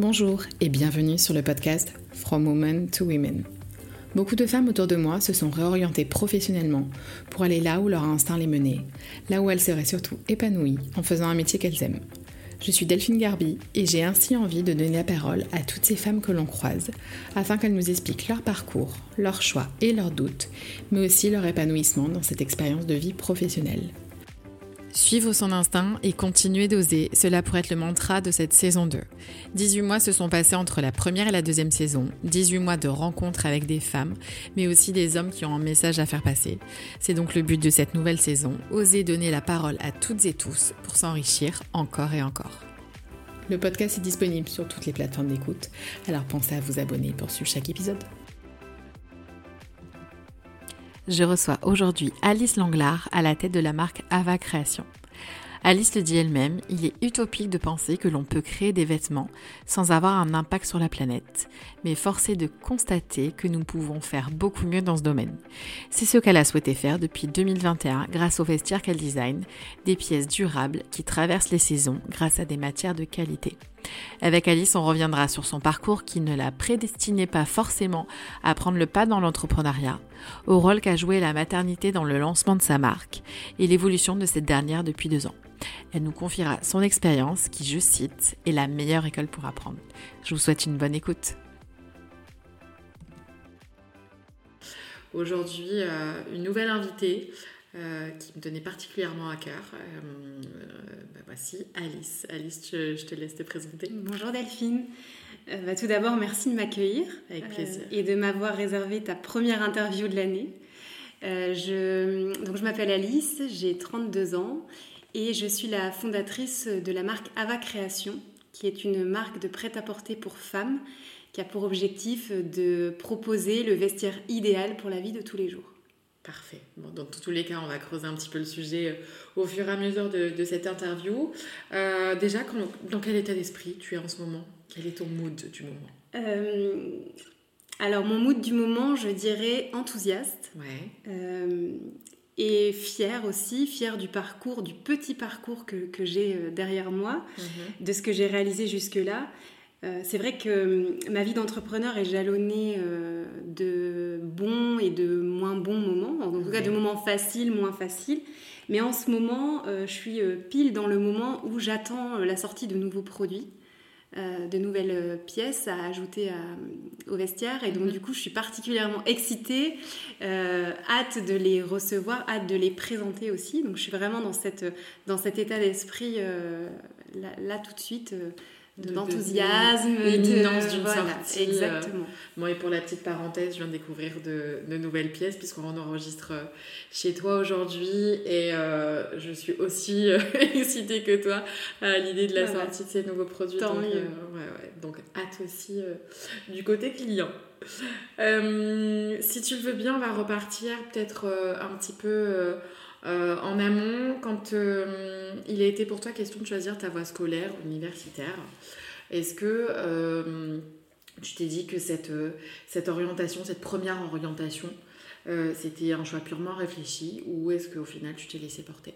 Bonjour et bienvenue sur le podcast From Women to Women. Beaucoup de femmes autour de moi se sont réorientées professionnellement pour aller là où leur instinct les menait, là où elles seraient surtout épanouies en faisant un métier qu'elles aiment. Je suis Delphine Garbi et j'ai ainsi envie de donner la parole à toutes ces femmes que l'on croise afin qu'elles nous expliquent leur parcours, leurs choix et leurs doutes, mais aussi leur épanouissement dans cette expérience de vie professionnelle. Suivre son instinct et continuer d'oser, cela pourrait être le mantra de cette saison 2. 18 mois se sont passés entre la première et la deuxième saison, 18 mois de rencontres avec des femmes, mais aussi des hommes qui ont un message à faire passer. C'est donc le but de cette nouvelle saison, oser donner la parole à toutes et tous pour s'enrichir encore et encore. Le podcast est disponible sur toutes les plateformes d'écoute, alors pensez à vous abonner pour suivre chaque épisode. Je reçois aujourd'hui Alice Langlard à la tête de la marque Ava Création. Alice le dit elle-même, il est utopique de penser que l'on peut créer des vêtements sans avoir un impact sur la planète, mais force est de constater que nous pouvons faire beaucoup mieux dans ce domaine. C'est ce qu'elle a souhaité faire depuis 2021 grâce au vestiaire qu'elle design, des pièces durables qui traversent les saisons grâce à des matières de qualité. Avec Alice, on reviendra sur son parcours qui ne la prédestinait pas forcément à prendre le pas dans l'entrepreneuriat, au rôle qu'a joué la maternité dans le lancement de sa marque et l'évolution de cette dernière depuis deux ans. Elle nous confiera son expérience qui, je cite, est la meilleure école pour apprendre. Je vous souhaite une bonne écoute. Aujourd'hui, euh, une nouvelle invitée euh, qui me tenait particulièrement à cœur. Euh, voici Alice. Alice, je, te laisse te présenter. Bonjour Delphine. Bah, tout d'abord, merci de m'accueillir. Avec plaisir. et de m'avoir réservé ta première interview de l'année. je, donc, je m'appelle Alice, j'ai 32 ans et je suis la fondatrice de la marque Ava Création, qui est une marque de prêt-à-porter pour femmes qui a pour objectif de proposer le vestiaire idéal pour la vie de tous les jours. Parfait. Bon, dans tous les cas, on va creuser un petit peu le sujet euh, au fur et à mesure de, cette interview. Euh, déjà, dans quel état d'esprit tu es en ce moment? Quel est ton mood du moment? Euh, Alors, mon mood du moment, je dirais enthousiaste. Ouais et fière aussi, fière du parcours, du petit parcours que, que j'ai derrière moi, mhm. de ce que j'ai réalisé jusque-là. Euh, c'est vrai que euh, ma vie d'entrepreneur est jalonnée de bons et de moins bons moments, en tout cas de moments faciles, moins faciles. Mais en ce moment, je suis pile dans le moment où j'attends la sortie de nouveaux produits. Euh, de nouvelles euh, pièces à ajouter au vestiaire. Et donc, mhm. du coup, je suis particulièrement excitée, euh, hâte de les recevoir, hâte de les présenter aussi. Donc, je suis vraiment dans, cette, dans cet état d'esprit là, tout de suite d'enthousiasme, de, l'imminence d'une sortie. Exactement. Moi, et pour la petite parenthèse, je viens de découvrir de, de nouvelles pièces puisqu'on enregistre chez toi aujourd'hui et euh, je suis aussi excitée que toi à l'idée de la sortie de ces nouveaux produits. Tant donc, mieux. ouais, donc, hâte aussi du côté client. si tu le veux bien, on va repartir peut-être un petit peu euh, en amont, quand euh, il a été pour toi question de choisir ta voie scolaire, universitaire, est-ce que euh, tu t'es dit que cette, cette orientation, cette première orientation, c'était un choix purement réfléchi ou est-ce qu'au final tu t'es laissé porter?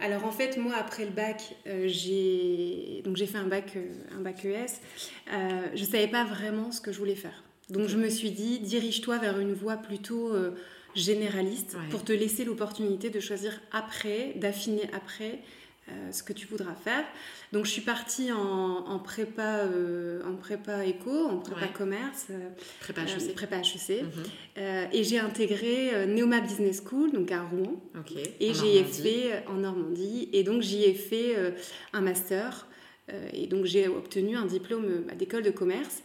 Alors en fait moi après le bac j'ai donc j'ai fait un bac un bac ES je savais pas vraiment ce que je voulais faire. Donc je me suis dit dirige-toi vers une voie plutôt généraliste pour te laisser l'opportunité de choisir après, d'affiner après euh, ce que tu voudras faire. Donc je suis partie en, prépa, euh, en prépa éco, en prépa commerce, euh, prépa HEC, prépa HEC mhm. et j'ai intégré Neoma Business School, donc à Rouen, et j'y ai fait en Normandie, et donc j'y ai fait un master, et donc j'ai obtenu un diplôme bah, d'école de commerce.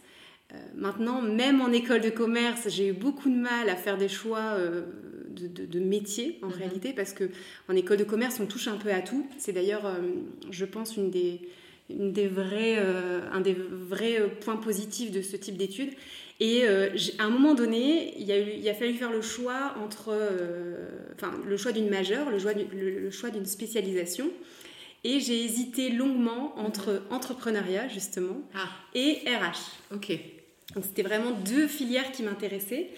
Euh, maintenant, même en école de commerce, j'ai eu beaucoup de mal à faire des choix euh, de, métier en mhm. réalité, parce que en école de commerce, on touche un peu à tout. C'est d'ailleurs, euh, je pense, une des, une des vrais, un des vrais points positifs de ce type d'études. Et à un moment donné, il, a il a fallu faire le choix entre, enfin, le choix d'une majeure, le choix, le choix d'une spécialisation. Et j'ai hésité longuement entre entrepreneuriat, justement, ah. et RH. Ok. Donc c'était vraiment deux filières qui m'intéressaient.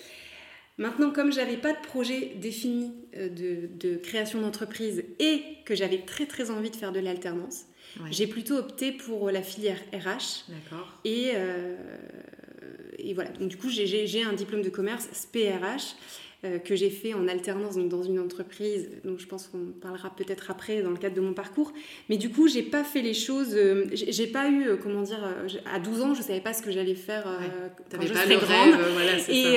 Maintenant, comme j'avais pas de projet défini euh, de, création d'entreprise et que j'avais très très envie de faire de l'alternance, J'ai plutôt opté pour la filière RH. D'accord. Et, et voilà, donc du coup, j'ai un diplôme de commerce SPRH. Euh, que j'ai fait en alternance donc dans une entreprise, donc je pense qu'on parlera peut-être après dans le cadre de mon parcours. Mais du coup, j'ai pas fait les choses, euh, j'ai pas eu, euh, comment dire, à 12 ans, je savais pas ce que j'allais faire quand je serais grande. et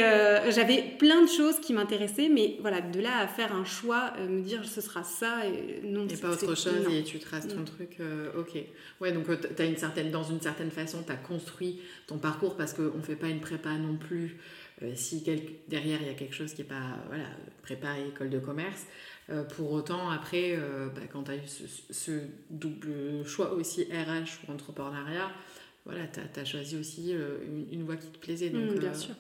j'avais plein de choses qui m'intéressaient, mais voilà, de là à faire un choix, me dire ce sera ça, et non. Et pas autre chose, et tu traces ton truc, ok. Ouais, donc as une certaine, dans une certaine façon, tu as construit ton parcours parce qu'on fait pas une prépa non plus euh, si derrière il y a quelque chose qui n'est pas voilà, prépa école de commerce. Euh, pour autant, après, euh, bah, quand tu as eu ce, double choix aussi RH ou entrepreneuriat, voilà, tu as, choisi aussi une, voie qui te plaisait. Donc, mmh, bien sûr.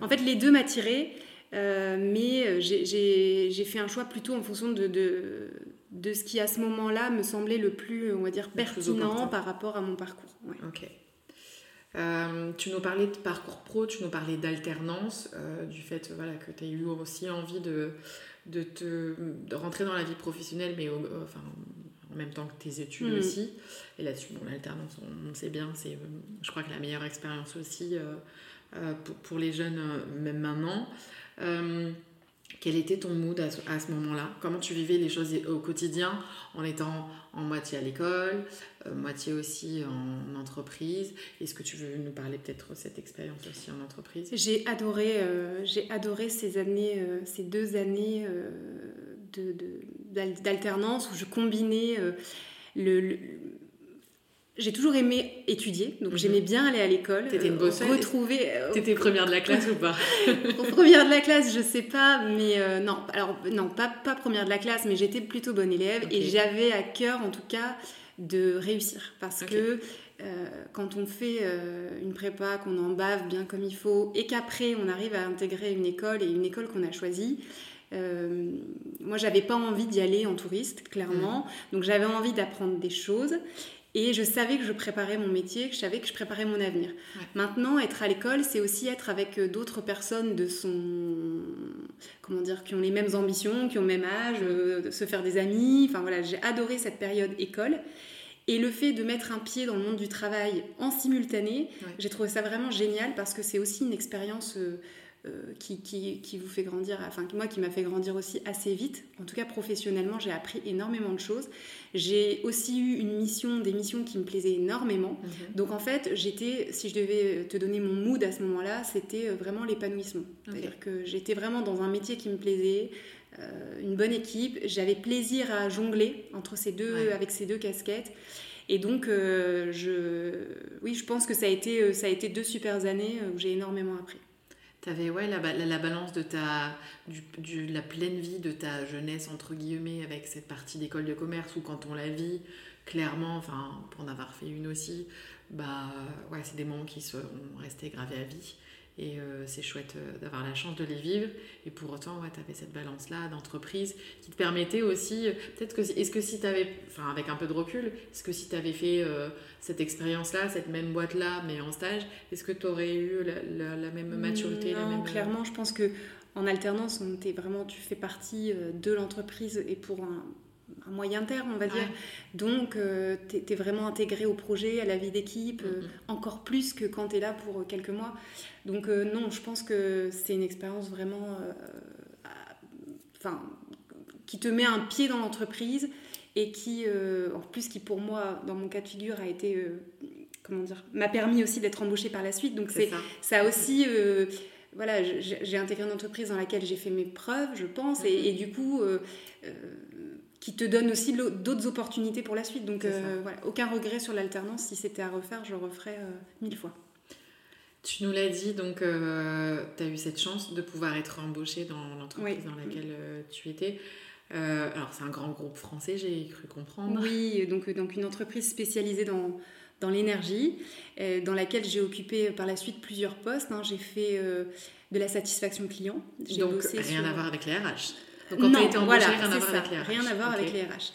En fait, les deux m'attiraient, mais j'ai fait un choix plutôt en fonction de, de, de, ce qui, à ce moment-là, me semblait le plus, on va dire, pertinent par rapport à mon parcours. Ok. Euh, tu nous parlais de parcours pro, tu nous parlais d'alternance, euh, du fait voilà, que tu as eu aussi envie de, de, te, de rentrer dans la vie professionnelle, mais enfin, en même temps que tes études mm. aussi. Et là-dessus, bon, l'alternance, on, sait bien, c'est, euh, je crois que la meilleure expérience aussi pour, pour, les jeunes, même maintenant. Quel était ton mood à ce, moment-là? Comment tu vivais les choses au quotidien en étant en moitié à l'école, euh, moitié aussi en entreprise? Est-ce que tu veux nous parler peut-être de cette expérience aussi en entreprise? J'ai adoré, euh, adoré ces années, euh, ces deux années d'alternance où je combinais le j'ai toujours aimé étudier, donc mhm. j'aimais bien aller à l'école. T'étais une euh, bosse. Retrouver. Euh, T'étais première de la classe ou pas Première de la classe, je sais pas, mais euh, non. Alors non, pas, pas première de la classe, mais j'étais plutôt bonne élève et j'avais à cœur, en tout cas, de réussir, parce que quand on fait une prépa, qu'on en bave bien comme il faut, et qu'après on arrive à intégrer une école et une école qu'on a choisie. moi, j'avais pas envie d'y aller en touriste, clairement. Mhm. Donc, j'avais envie d'apprendre des choses. Et je savais que je préparais mon métier, que je savais que je préparais mon avenir. Maintenant, être à l'école, c'est aussi être avec euh, d'autres personnes de son. Comment dire Qui ont les mêmes ambitions, qui ont le même âge, euh, se faire des amis. Enfin voilà, j'ai adoré cette période école. Et le fait de mettre un pied dans le monde du travail en simultané, j'ai trouvé ça vraiment génial parce que c'est aussi une expérience. Euh, euh, qui, qui, qui, vous fait grandir, enfin moi qui m'a fait grandir aussi assez vite. En tout cas professionnellement, j'ai appris énormément de choses. J'ai aussi eu une mission, des missions qui me plaisaient énormément. Mhm. Donc en fait, j'étais, si je devais te donner mon mood à ce moment-là, c'était euh, vraiment l'épanouissement. C'est-à-dire que j'étais vraiment dans un métier qui me plaisait, euh, une bonne équipe. J'avais plaisir à jongler entre ces deux, avec ces deux casquettes. Et donc, je, oui, je pense que ça a été, ça a été deux super années où j'ai énormément appris. Tu ouais, la, la, balance de ta, du, la pleine vie de ta jeunesse, entre guillemets, avec cette partie d'école de commerce où quand on la vit, clairement, enfin, pour en avoir fait une aussi, bah ouais, c'est des moments qui sont restés gravés à vie. Et euh, c'est chouette euh, d'avoir la chance de les vivre. Et pour autant, ouais, tu avais cette balance-là d'entreprise qui te permettait aussi, euh, peut-être que, est-ce que si tu avais, enfin avec un peu de recul, est-ce que si tu avais fait cette expérience-là, cette même boîte-là, mais en stage, est-ce que tu aurais eu la, même maturité Non, la même... clairement, je pense que en alternance, on était vraiment, tu fais partie de l'entreprise et pour un, moyen terme, on va dire. Donc, tu es, vraiment intégré au projet, à la vie d'équipe, mm-hmm. encore plus que quand tu es là pour quelques mois. Donc euh, non, je pense que c'est une expérience vraiment, euh, enfin, qui te met un pied dans l'entreprise et qui, euh, en plus, qui pour moi, dans mon cas de figure, a été, comment dire, m'a permis aussi d'être embauchée par la suite. Donc c'est, ça. a aussi voilà, j'ai intégré une entreprise dans laquelle j'ai fait mes preuves, je pense, et, du coup, qui te donne aussi d'autres opportunités pour la suite. Donc, voilà, aucun regret sur l'alternance. Si c'était à refaire, je referais mille fois. Tu nous l'as dit, donc euh, tu as eu cette chance de pouvoir être embauchée dans l'entreprise dans laquelle euh, tu étais. Euh, alors c'est un grand groupe français, j'ai cru comprendre. Oui, donc, donc une entreprise spécialisée dans, dans l'énergie, dans laquelle j'ai occupé par la suite plusieurs postes. Hein. J'ai fait de la satisfaction client. Donc rien à voir avec les RH. Donc quand tu as été embauchée, rien à voir avec les RH. Rien à voir avec les RH.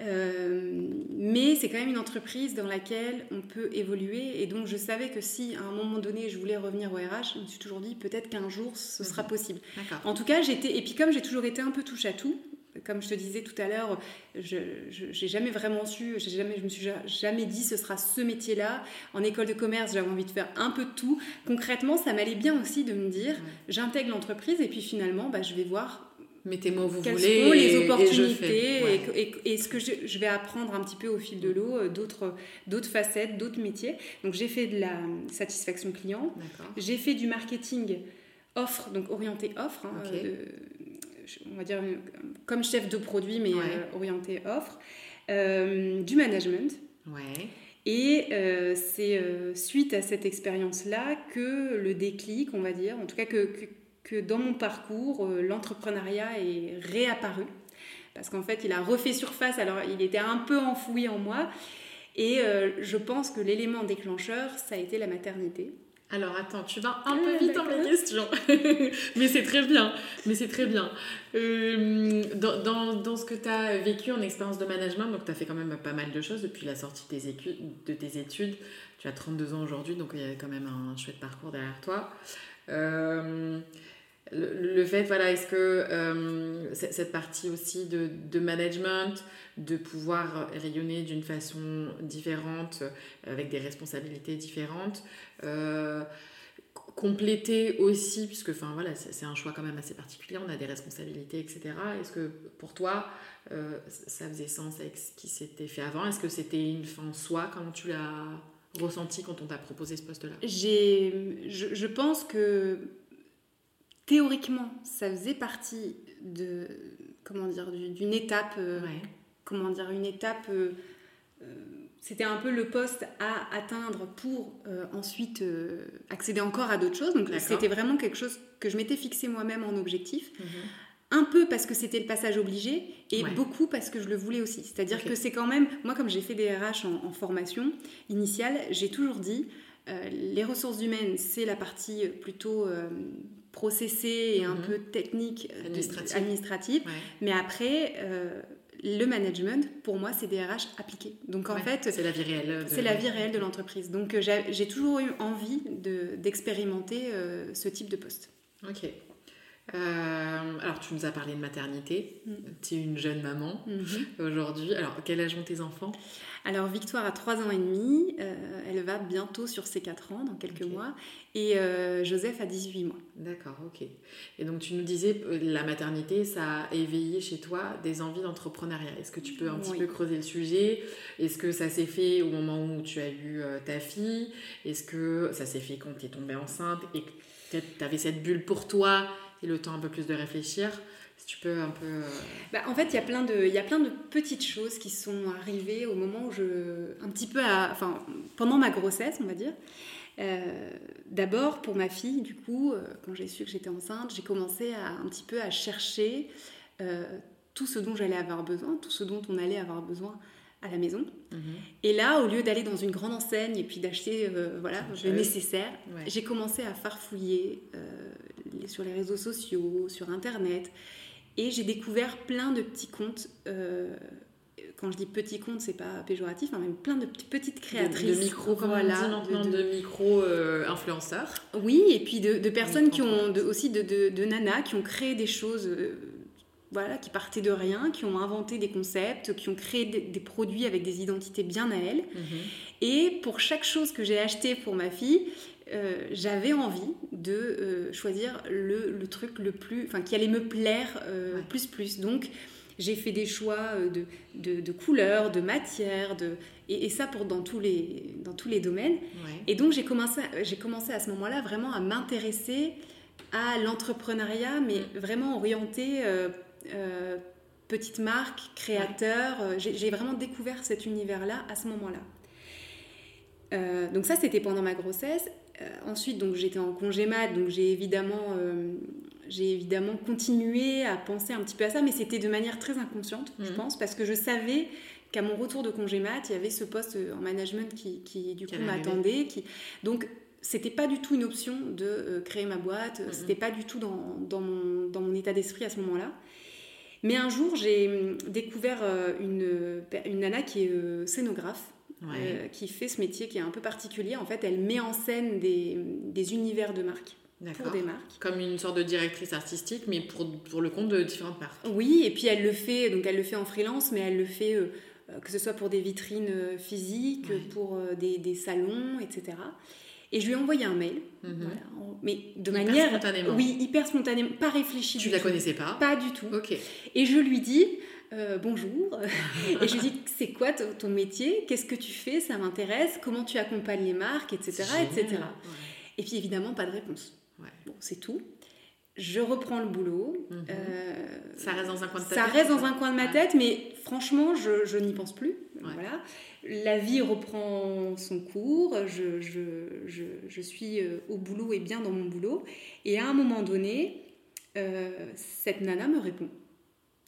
Euh, mais c'est quand même une entreprise dans laquelle on peut évoluer. Et donc, je savais que si à un moment donné, je voulais revenir au RH, je me suis toujours dit peut-être qu'un jour, ce sera mhm. possible. En tout cas, j'étais. Et puis, comme j'ai toujours été un peu touche à tout, comme je te disais tout à l'heure, je n'ai jamais vraiment su, jamais, je me suis jamais dit ce sera ce métier-là. En école de commerce, j'avais envie de faire un peu de tout. Concrètement, ça m'allait bien aussi de me dire, j'intègre l'entreprise et puis finalement, bah, je vais voir Mettez-moi où vous Quelles voulez. Sont les opportunités et, ce que je, vais apprendre un petit peu au fil de l'eau, euh, d'autres, d'autres facettes, d'autres métiers. Donc j'ai fait de la satisfaction client, j'ai fait du marketing offre, donc orienté offre, hein, on va dire comme chef de produit, mais euh, orienté offre, euh, du management. Ouais. Et c'est suite à cette expérience-là que le déclic, on va dire, en tout cas que que dans mon parcours, euh, l'entrepreneuriat est réapparu. Parce qu'en fait, il a refait surface, alors il était un peu enfoui en moi. Et euh, je pense que l'élément déclencheur, ça a été la maternité. Alors attends, tu vas un peu vite dans mes questions. mais c'est très bien. Mais c'est très bien. Euh, dans, dans, dans, ce que tu as vécu en expérience de management, donc tu as fait quand même pas mal de choses depuis la sortie de tes, études, de tes études. Tu as 32 ans aujourd'hui, donc il y a quand même un chouette parcours derrière toi. Euh, le, fait, voilà, est-ce que euh, cette partie aussi de, de, management, de pouvoir rayonner d'une façon différente, avec des responsabilités différentes, euh, compléter aussi, puisque enfin, voilà, c'est un choix quand même assez particulier, on a des responsabilités, etc. Est-ce que pour toi, euh, ça faisait sens avec ce qui s'était fait avant? Est-ce que c'était une fin en soi? Comment tu l'as ressenti quand on t'a proposé ce poste-là? Je, je pense que théoriquement, ça faisait partie de comment dire d'une étape, euh, comment dire une étape. Euh, euh, c'était un peu le poste à atteindre pour ensuite accéder encore à d'autres choses. Donc c'était vraiment quelque chose que je m'étais fixé moi-même en objectif. Mhm. Un peu parce que c'était le passage obligé et beaucoup parce que je le voulais aussi. C'est-à-dire que c'est quand même, moi comme j'ai fait des RH en formation initiale, j'ai toujours dit, les ressources humaines, c'est la partie plutôt processé et un mhm. peu technique euh, administrative. Mais après, euh, le management, pour moi, c'est des RH appliqués. Donc en fait, c'est la vie réelle. C'est la vie réelle de l'entreprise. Donc euh, j'ai toujours eu envie d'expérimenter ce type de poste. Ok. Alors, tu nous as parlé de maternité. Mm. Tu es une jeune maman mm-hmm. aujourd'hui. Alors, quel âge ont tes enfants? Alors Victoire a 3 ans et demi, euh, elle va bientôt sur ses 4 ans dans quelques mois, et euh, Joseph a 18 mois. D'accord, ok. Et donc tu nous disais, euh, la maternité, ça a éveillé chez toi des envies d'entrepreneuriat. Est-ce que tu peux un petit peu creuser le sujet? Est-ce que ça s'est fait au moment où tu as eu ta fille? Est-ce que ça s'est fait quand tu es tombée enceinte et que tu avais cette bulle pour toi et le temps un peu plus de réfléchir tu peux un peu. Euh, bah, en fait, il y, a plein de, il y a plein de petites choses qui sont arrivées au moment où je. Un petit peu à, enfin, pendant ma grossesse, on va dire. Euh, d'abord, pour ma fille, du coup, euh, quand j'ai su que j'étais enceinte, j'ai commencé à, un petit peu à chercher tout ce dont j'allais avoir besoin, tout ce dont on allait avoir besoin à la maison. Mhm. Et là, au lieu d'aller dans une grande enseigne et puis d'acheter voilà, le nécessaire, j'ai commencé à farfouiller sur les réseaux sociaux, sur Internet. Et j'ai découvert plein de petits comptes. Euh, quand je dis petits comptes, c'est pas péjoratif, hein, même plein de petites créatrices. De, micro, comme voilà, on de, micro euh. Oui, et puis de, personnes qui ont aussi de, nanas qui ont créé des choses. Euh, voilà, qui partaient de rien, qui ont inventé des concepts, qui ont créé des, produits avec des identités bien à elles. Mhm. Et pour chaque chose que j'ai achetée pour ma fille, euh, j'avais envie de euh, choisir le, truc le plus, enfin qui allait me plaire euh, plus plus. Donc j'ai fait des choix de, de, couleurs, de matières, de, et, ça pour dans tous les, dans tous les domaines. Et donc j'ai commencé, j'ai commencé à ce moment-là vraiment à m'intéresser à l'entrepreneuriat, mais mm. vraiment orienté petite marque, créateur. J'ai vraiment découvert cet univers-là à ce moment-là. donc ça, c'était pendant ma grossesse. Euh, ensuite, donc j'étais en congé mat, donc j'ai évidemment, euh, j'ai évidemment continué à penser un petit peu à ça, mais c'était de manière très inconsciente, je mhm. pense, parce que je savais qu'à mon retour de congé mat, il y avait ce poste en management qui, qui du coup m'attendait. Qui... Donc, c'était pas du tout une option de euh, créer ma boîte, mhm. c'était pas du tout dans, dans, mon, dans mon, état d'esprit à ce moment-là. Mais un jour, j'ai découvert une, une nana qui est scénographe euh, qui fait ce métier qui est un peu particulier. En fait, elle met en scène des, des univers de marque. pour des marques. Comme une sorte de directrice artistique, mais pour, pour le compte de différentes marques. Oui, et puis elle le fait, donc elle le fait en freelance, mais elle le fait euh, que ce soit pour des vitrines euh, physiques, pour euh, des, des, salons, etc. Et je lui ai envoyé un mail, mhm. mais de hyper manière. Spontanément. Oui, hyper spontanément, pas réfléchi. Tu la connaissais pas Pas du tout. Ok. Et je lui dis. Bonjour. et je lui dis, c'est quoi ton métier? Qu'est-ce que tu fais? Ça m'intéresse. Comment tu accompagnes les marques, etc. etc. Et puis évidemment, pas de réponse. Bon, c'est tout. Je reprends le boulot. Mhm. Euh, ça reste dans un coin de ta ça reste dans un coin de ma tête, mais franchement, je, je n'y pense plus. Voilà. La vie reprend son cours. Je, je, je, suis euh, au boulot et bien dans mon boulot. Et à un moment donné, euh, cette nana me répond.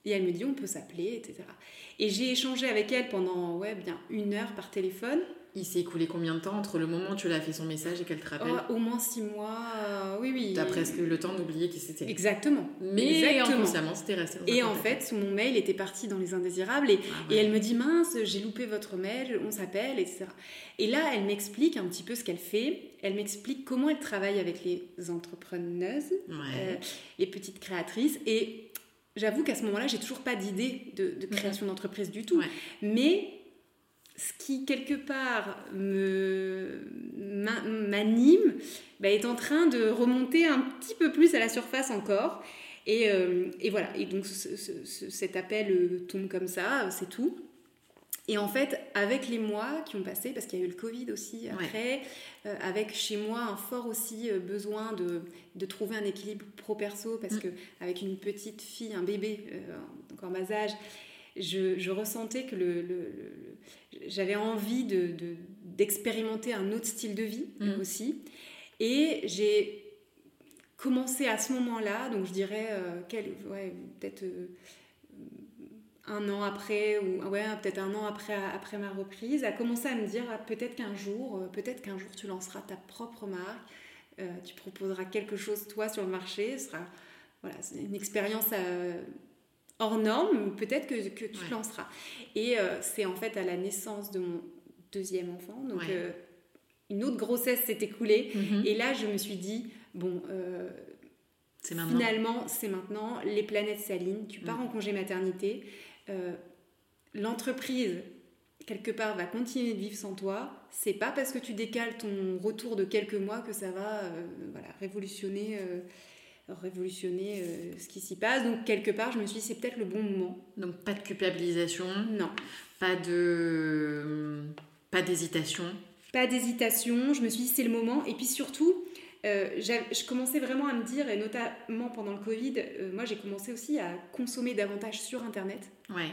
Et elle me dit, on peut s'appeler, etc. Et j'ai échangé avec elle pendant ouais, bien une heure par téléphone. Il s'est écoulé combien de temps entre le moment où tu lui as fait son message et qu'elle te rappelle oh, Au moins six mois, euh, oui, oui. T'as presque le temps d'oublier qui c'était. Exactement. Mais Exactement. inconsciemment, c'était resté Et en fait, mon mail était parti dans les indésirables et, ah et elle me dit mince, j'ai loupé votre mail, on s'appelle, etc. Et là, elle m'explique un petit peu ce qu'elle fait. Elle m'explique comment elle travaille avec les entrepreneuses, euh, les petites créatrices. Et j'avoue qu'à ce moment-là, j'ai toujours pas d'idée de, création d'entreprise du tout. Mais ce qui quelque part me m'anime bah, est en train de remonter un petit peu plus à la surface encore. Et, euh, et voilà, et donc cet appel euh, tombe comme ça, c'est tout. Et en fait, avec les mois qui ont passé, parce qu'il y a eu le Covid aussi après, euh, avec chez moi un fort aussi besoin de, de, trouver un équilibre pro-perso, parce mm. que avec une petite fille, un bébé encore bas âge, je, je ressentais que le, le, j'avais envie d'expérimenter de, un autre style de vie mm. aussi. Et j'ai commencé à ce moment-là, donc je dirais euh, ouais, peut-être euh, un an après, ou ouais, peut-être un an après, après ma reprise, à commencer à me dire ah, peut-être qu'un jour, euh, peut-être qu'un jour tu lanceras ta propre marque, tu proposeras quelque chose toi sur le marché, ce sera voilà, c'est une expérience hors norme, peut-être que, que, tu te lanceras. Et euh, c'est en fait à la naissance de mon deuxième enfant, donc euh, une autre grossesse s'est écoulée. Mhm. Et là, je me suis dit, bon, euh, finalement, c'est maintenant, les planètes s'alignent, tu pars mhm. en congé maternité, l'entreprise, quelque part, va continuer de vivre sans toi. C'est pas parce que tu décales ton retour de quelques mois que ça va voilà, révolutionner révolutionner euh, ce qui s'y passe. Donc quelque part, je me suis dit c'est peut-être le bon moment. Donc pas de culpabilisation. Non. Pas de pas d'hésitation. Pas d'hésitation. Je me suis dit c'est le moment. Et puis surtout. Euh, je commençais vraiment à me dire, et notamment pendant le Covid, euh, moi j'ai commencé aussi à consommer davantage sur Internet. Ouais.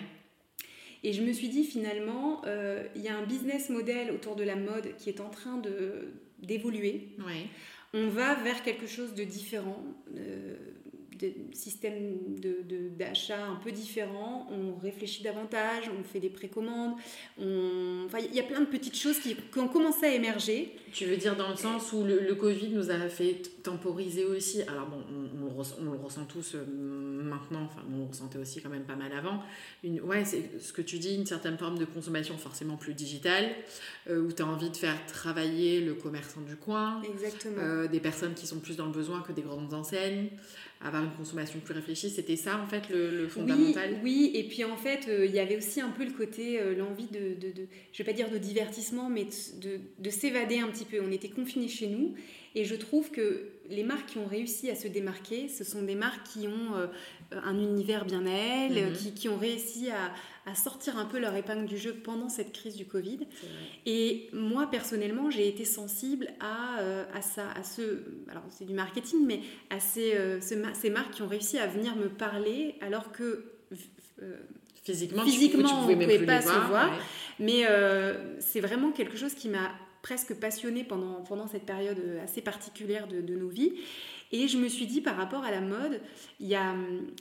Et je me suis dit finalement, il y a un business model autour de la mode qui est en train d'évoluer. Ouais on va vers quelque chose de différent, euh, de système d'achat de, un peu différent, on réfléchit davantage, on fait des précommandes, on... enfin il y a plein de petites choses qui, ont commencé à émerger. Tu veux dire dans le sens où le, Covid nous a fait temporiser aussi, alors bon, on, le, ressent, tous euh, maintenant, enfin on le ressentait aussi quand même pas mal avant, une, ouais c'est ce que tu dis, une certaine forme de consommation forcément plus digitale, euh, où tu as envie de faire travailler le commerçant du coin, Exactement. Euh, des personnes qui sont plus dans le besoin que des grandes enseignes avoir une consommation plus réfléchie. C'était ça, en fait, le, fondamental? oui, et puis en fait, euh, il y avait aussi un peu le côté, euh, l'envie de, de, de, je vais pas dire de divertissement, mais de, de s'évader un petit peu. On était confinés chez nous, et je trouve que les marques qui ont réussi à se démarquer, ce sont des marques qui ont euh, un univers bien à elles, mhm. qui, qui, ont réussi à, à, sortir un peu leur épingle du jeu pendant cette crise du Covid. Et moi, personnellement, j'ai été sensible à, à ça, à ce, alors c'est du marketing, mais à ces, ces marques qui ont réussi à venir me parler alors que euh, physiquement, physiquement tu, on ne pouvait pas se voir. Mais euh, c'est vraiment quelque chose qui m'a presque passionnée pendant, pendant cette période assez particulière de, nos vies. Et je me suis dit, par rapport à la mode, il y a,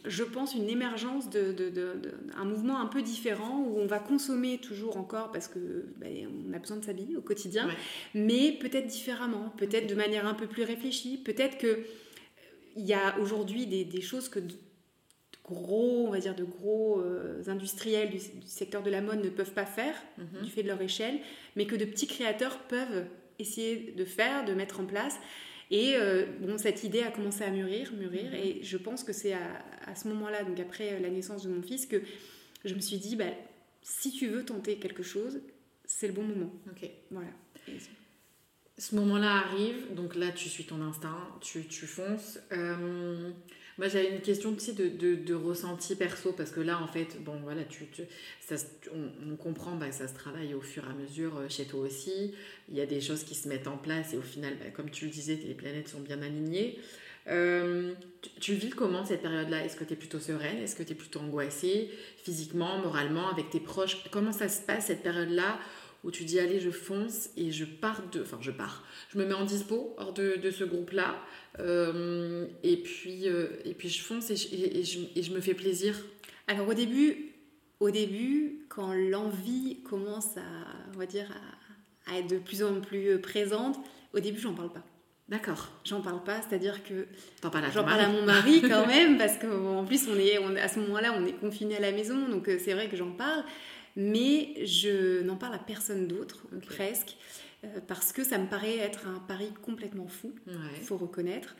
je pense, une émergence de, de, un mouvement un peu différent où on va consommer toujours encore parce que ben, on a besoin de s'habiller au quotidien, mais peut-être différemment, peut-être de manière un peu plus réfléchie, peut-être que il y a aujourd'hui des, choses que de gros, on va dire, de gros euh, industriels du, secteur de la mode ne peuvent pas faire mhm. du fait de leur échelle, mais que de petits créateurs peuvent essayer de faire, de mettre en place. Et bon, cette idée a commencé à mûrir, mûrir. Et je pense que c'est à, à, ce moment-là, donc après la naissance de mon fils, que je me suis dit, bah, si tu veux tenter quelque chose, c'est le bon moment. Ok. Voilà. Ce moment-là arrive, donc là tu suis ton instinct, tu, tu fonces. Euh, moi j'avais une question aussi de, de, de, ressenti perso, parce que là en fait, bon voilà, tu, ça, on, comprend que bah, ça se travaille au fur et à mesure euh, chez toi aussi. Il y a des choses qui se mettent en place et au final, bah, comme tu le disais, les planètes sont bien alignées. Euh, tu, vis comment cette période-là? Est-ce que tu es plutôt sereine? Est-ce que tu es plutôt angoissée physiquement, moralement, avec tes proches? Comment ça se passe cette période-là où tu dis allez je fonce et je pars de enfin je pars. Je me mets en dispo hors de, de ce groupe là euh, et puis euh, et puis je fonce et je, et, je, et je, me fais plaisir. Alors au début au début quand l'envie commence à on va dire à, à, être de plus en plus présente au début j'en parle pas. D'accord. J'en parle pas, c'est-à-dire que j'en parle à mon mari quand même parce qu'en plus on est on, à ce moment-là on est confiné à la maison donc euh, c'est vrai que j'en parle mais je n'en parle à personne d'autre, presque, euh, parce que ça me paraît être un pari complètement fou, il faut reconnaître.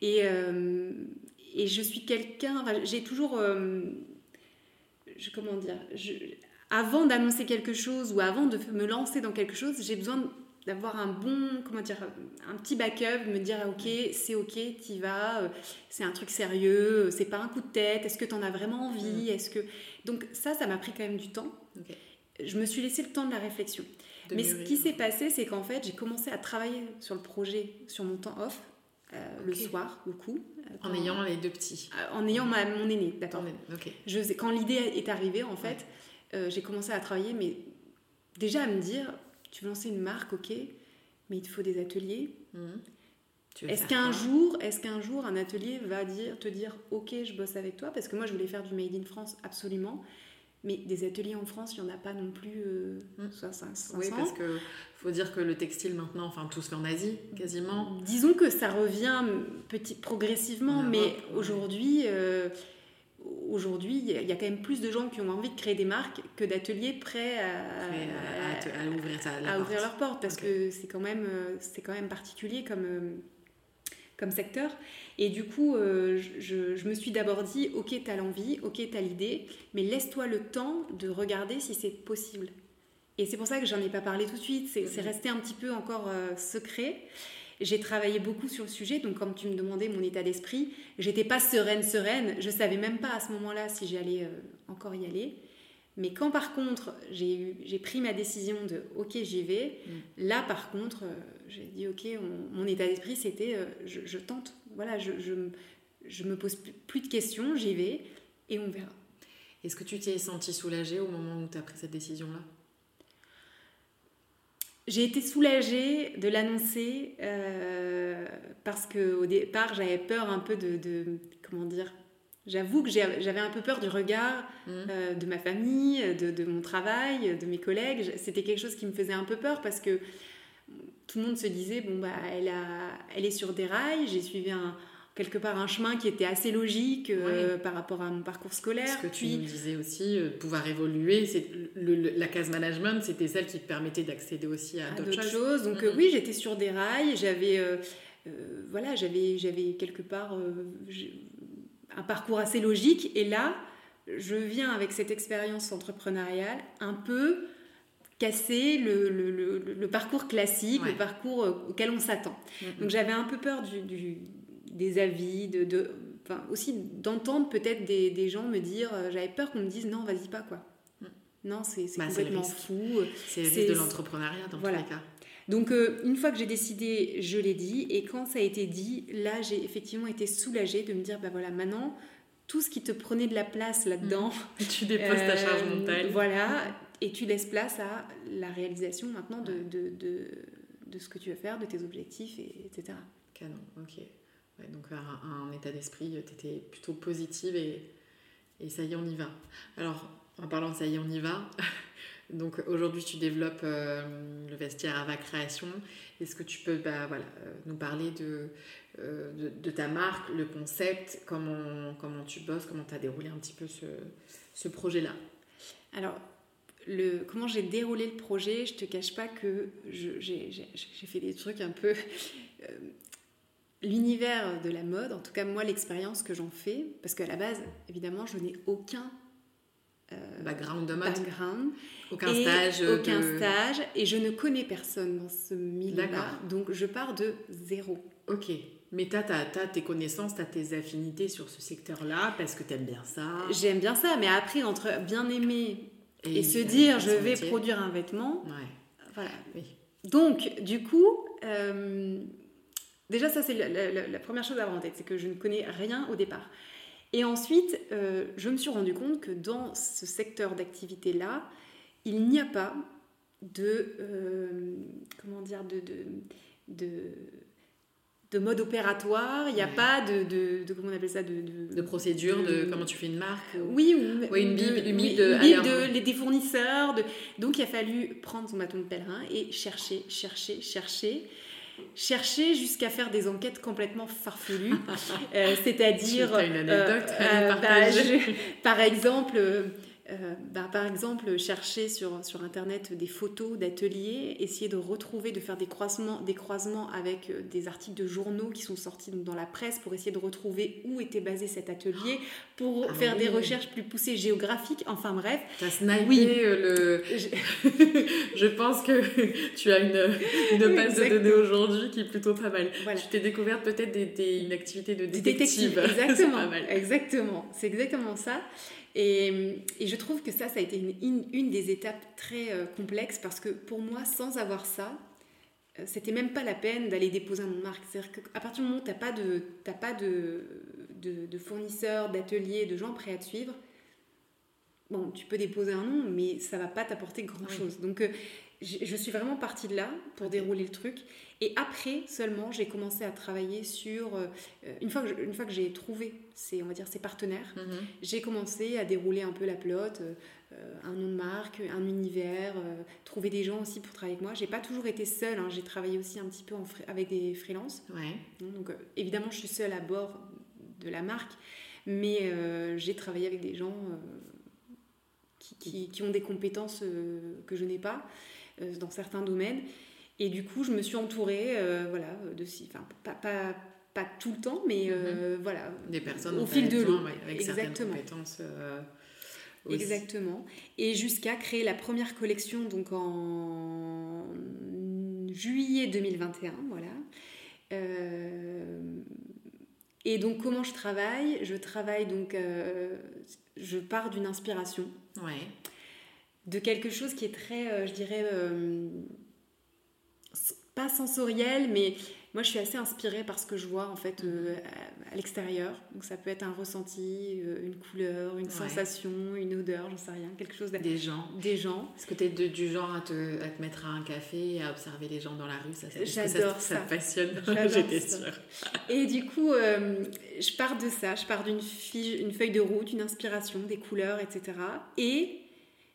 Et, euh, et je suis quelqu'un, j'ai toujours, euh, je, comment dire, je, avant d'annoncer quelque chose ou avant de me lancer dans quelque chose, j'ai besoin d'avoir un bon, comment dire, un petit backup, me dire ok, c'est ok, t'y vas, c'est un truc sérieux, c'est pas un coup de tête, est-ce que t'en as vraiment envie, mm. est-ce que... Donc ça, ça m'a pris quand même du temps. Je me suis laissé le temps de la réflexion. Mais ce qui s'est passé, c'est qu'en fait, j'ai commencé à travailler sur le projet, sur mon temps off, euh, le soir, beaucoup. Euh, en ayant les deux petits euh, En ayant ma, mon aîné, d'accord. Je, quand l'idée est arrivée, en fait, j'ai commencé à travailler, mais déjà à me dire, tu veux lancer une marque, ok, mais il te faut des ateliers. Mhm. Est-ce qu'un jour, est-ce qu'un jour un atelier va dire, te dire, ok, je bosse avec toi, parce que moi je voulais faire du made in France absolument, mais des ateliers en France, il n'y en a pas non plus euh, 500. Hmm. Oui, parce qu'il faut dire que le textile maintenant, enfin tout se fait en Asie quasiment. Disons que ça revient petit, progressivement, mais aujourd'hui, euh, aujourd'hui, il y a quand même plus de gens qui ont envie de créer des marques que d'ateliers prêts à, à, ouvrir, à ouvrir leurs portes, parce que c'est quand, même, euh, quand même particulier comme, euh, comme secteur. Et du coup, euh, je, me suis d'abord dit, ok, tu as l'envie, ok, tu as l'idée, mais laisse-toi le temps de regarder si c'est possible. Et c'est pour ça que j'en ai pas parlé tout de suite, c'est mhm. resté un petit peu encore euh, secret. J'ai travaillé beaucoup sur le sujet, donc comme tu me demandais mon état d'esprit, j'étais pas sereine, sereine, je savais même pas à ce moment-là si j'allais euh, encore y aller. Mais quand par contre j'ai pris ma décision de ok j'y vais, mm. là par contre j'ai dit ok mon état d'esprit c'était je, tente voilà, je, je, me pose plus de questions, j'y vais et on verra. Est-ce que tu t'es sentie soulagée au moment où tu as pris cette décision-là? J'ai été soulagée de l'annoncer euh, parce qu'au départ, j'avais peur un peu de, comment dire, J'avoue que j'avais un peu peur du regard mmh. euh, de ma famille, de, de, mon travail, de mes collègues. C'était quelque chose qui me faisait un peu peur parce que tout le monde se disait bon bah elle a, elle est sur des rails. J'ai suivi un quelque part un chemin qui était assez logique euh, par rapport à mon parcours scolaire. Ce que tu nous disais aussi, euh, pouvoir évoluer, c'est la case management, c'était celle qui te permettait d'accéder aussi à, d'autres choses. Donc euh, oui, j'étais sur des rails, j'avais voilà, j'avais j'avais quelque part un parcours assez logique et là, je viens avec cette expérience entrepreneuriale un peu casser le, le, le, parcours classique, le parcours euh, auquel on s'attend. Donc j'avais un peu peur du, du, des avis, de, de enfin, aussi d'entendre peut-être des, des, gens me dire, euh, j'avais peur qu'on me dise non, vas-y pas quoi. Mm. Non, c'est bah, complètement fou. C'est le risque de l'entrepreneuriat dans tous les cas. Donc euh, une fois que j'ai décidé, je l'ai dit. Et quand ça a été dit, là j'ai effectivement été soulagée de me dire, bah voilà, maintenant, tout ce qui te prenait de la place là-dedans. Mm. Tu déposes ta charge mentale. Voilà et tu laisses place à la réalisation maintenant de, de, de, de ce que tu veux faire, de tes objectifs, et, etc. Canon, ok. donc un, état d'esprit, tu étais plutôt positive et, et ça y est, on y va. Alors, en parlant de ça y est, on y va, donc aujourd'hui tu développes euh, le vestiaire Ava Création. Est-ce que tu peux bah, voilà, euh, nous parler de, euh, de, de, ta marque, le concept, comment, comment tu bosses, comment tu as déroulé un petit peu ce, ce projet-là? Alors, le, comment j'ai déroulé le projet, je te cache pas que j'ai fait des trucs un peu. L'univers de la mode, en tout cas moi l'expérience que j'en fais, parce qu'à la base, évidemment, je n'ai aucun euh, background de mode, background, aucun stage, aucun stage, et je ne connais personne dans ce milieu-là, donc je pars de zéro. Ok. Mais tu as, tes connaissances, tu as tes affinités sur ce secteur-là parce que tu aimes bien ça. J'aime bien ça, mais après, entre bien aimer et, se dire je vais produire un vêtement, voilà. Donc, du coup, euh, déjà, ça, c'est la, première chose à avoir en tête, c'est que je ne connais rien au départ. Et ensuite, euh, je me suis rendu compte que dans ce secteur d'activité-là, il n'y a pas de. Euh, comment dire De. de, de de mode opératoire, il n'y a pas de, de, comment on appelle ça de, de, procédure, de, comment tu fais une marque Oui, ou, une bible, une bible de, des fournisseurs. donc il a fallu prendre son bâton de pèlerin et chercher, chercher, chercher chercher jusqu'à faire des enquêtes complètement farfelues. euh, C'est-à-dire, une anecdote euh, euh bah, par exemple, euh, bah, par exemple, chercher sur, sur Internet des photos d'ateliers, essayer de retrouver, de faire des croisements, des croisements avec euh, des articles de journaux qui sont sortis dans la presse pour essayer de retrouver où était basé cet atelier, pour ah faire des recherches plus poussées géographiques, enfin bref. T'as snipé oui. Euh, le... Je pense que tu as une, une base de données aujourd'hui qui est plutôt pas mal. Tu t'es découverte peut-être des, une activité de détective. Exactement, exactement. C'est exactement ça. Et, je trouve que ça, ça a été une, une, des étapes très euh, complexes parce que pour moi, sans avoir ça, euh, c'était même pas la peine d'aller déposer un nom de marque. C'est-à-dire qu'à partir du moment où tu n'as pas, de, pas de, de, de fournisseurs, d'ateliers, de gens prêts à te suivre, bon, tu peux déposer un nom, mais ça va pas t'apporter grand-chose. Donc, euh, je suis vraiment partie de là pour dérouler le truc. Et après seulement, j'ai commencé à travailler sur, euh, une fois que, une fois que j'ai trouvé ces, on va dire, ces partenaires, mhm. j'ai commencé à dérouler un peu la pelote, euh, un nom de marque, un univers, euh, trouver des gens aussi pour travailler avec moi. J'ai pas toujours été seule, hein. j'ai travaillé aussi un petit peu en avec des freelances. Ouais. Donc évidemment, je suis seule à bord de la marque, mais j'ai travaillé avec des gens qui, qui, qui, ont des compétences que je n'ai pas dans certains domaines. Et du coup, je me suis entourée, euh, voilà, de enfin, pas, pas, pas, tout le temps, mais euh, mhm. voilà, des personnes au fil de l'eau, avec Exactement. compétences. Euh, Exactement. Et jusqu'à créer la première collection donc en juillet 2021, voilà. et donc comment je travaille? Je travaille donc, je pars d'une inspiration, ouais. De quelque chose qui est très, je dirais pas sensoriel, mais moi je suis assez inspirée par ce que je vois en fait euh, à, l'extérieur. Donc ça peut être un ressenti, euh, une couleur, une sensation, une odeur, j'en sais rien, quelque chose. Des gens. Des gens. Est-ce que tu es du genre à te, à te, mettre à un café et à observer les gens dans la rue? J'adore ça. Ça, passionne, j'étais sûre. Et du coup, euh, je pars de ça, je pars d'une une feuille de route, une inspiration, des couleurs, etc. Et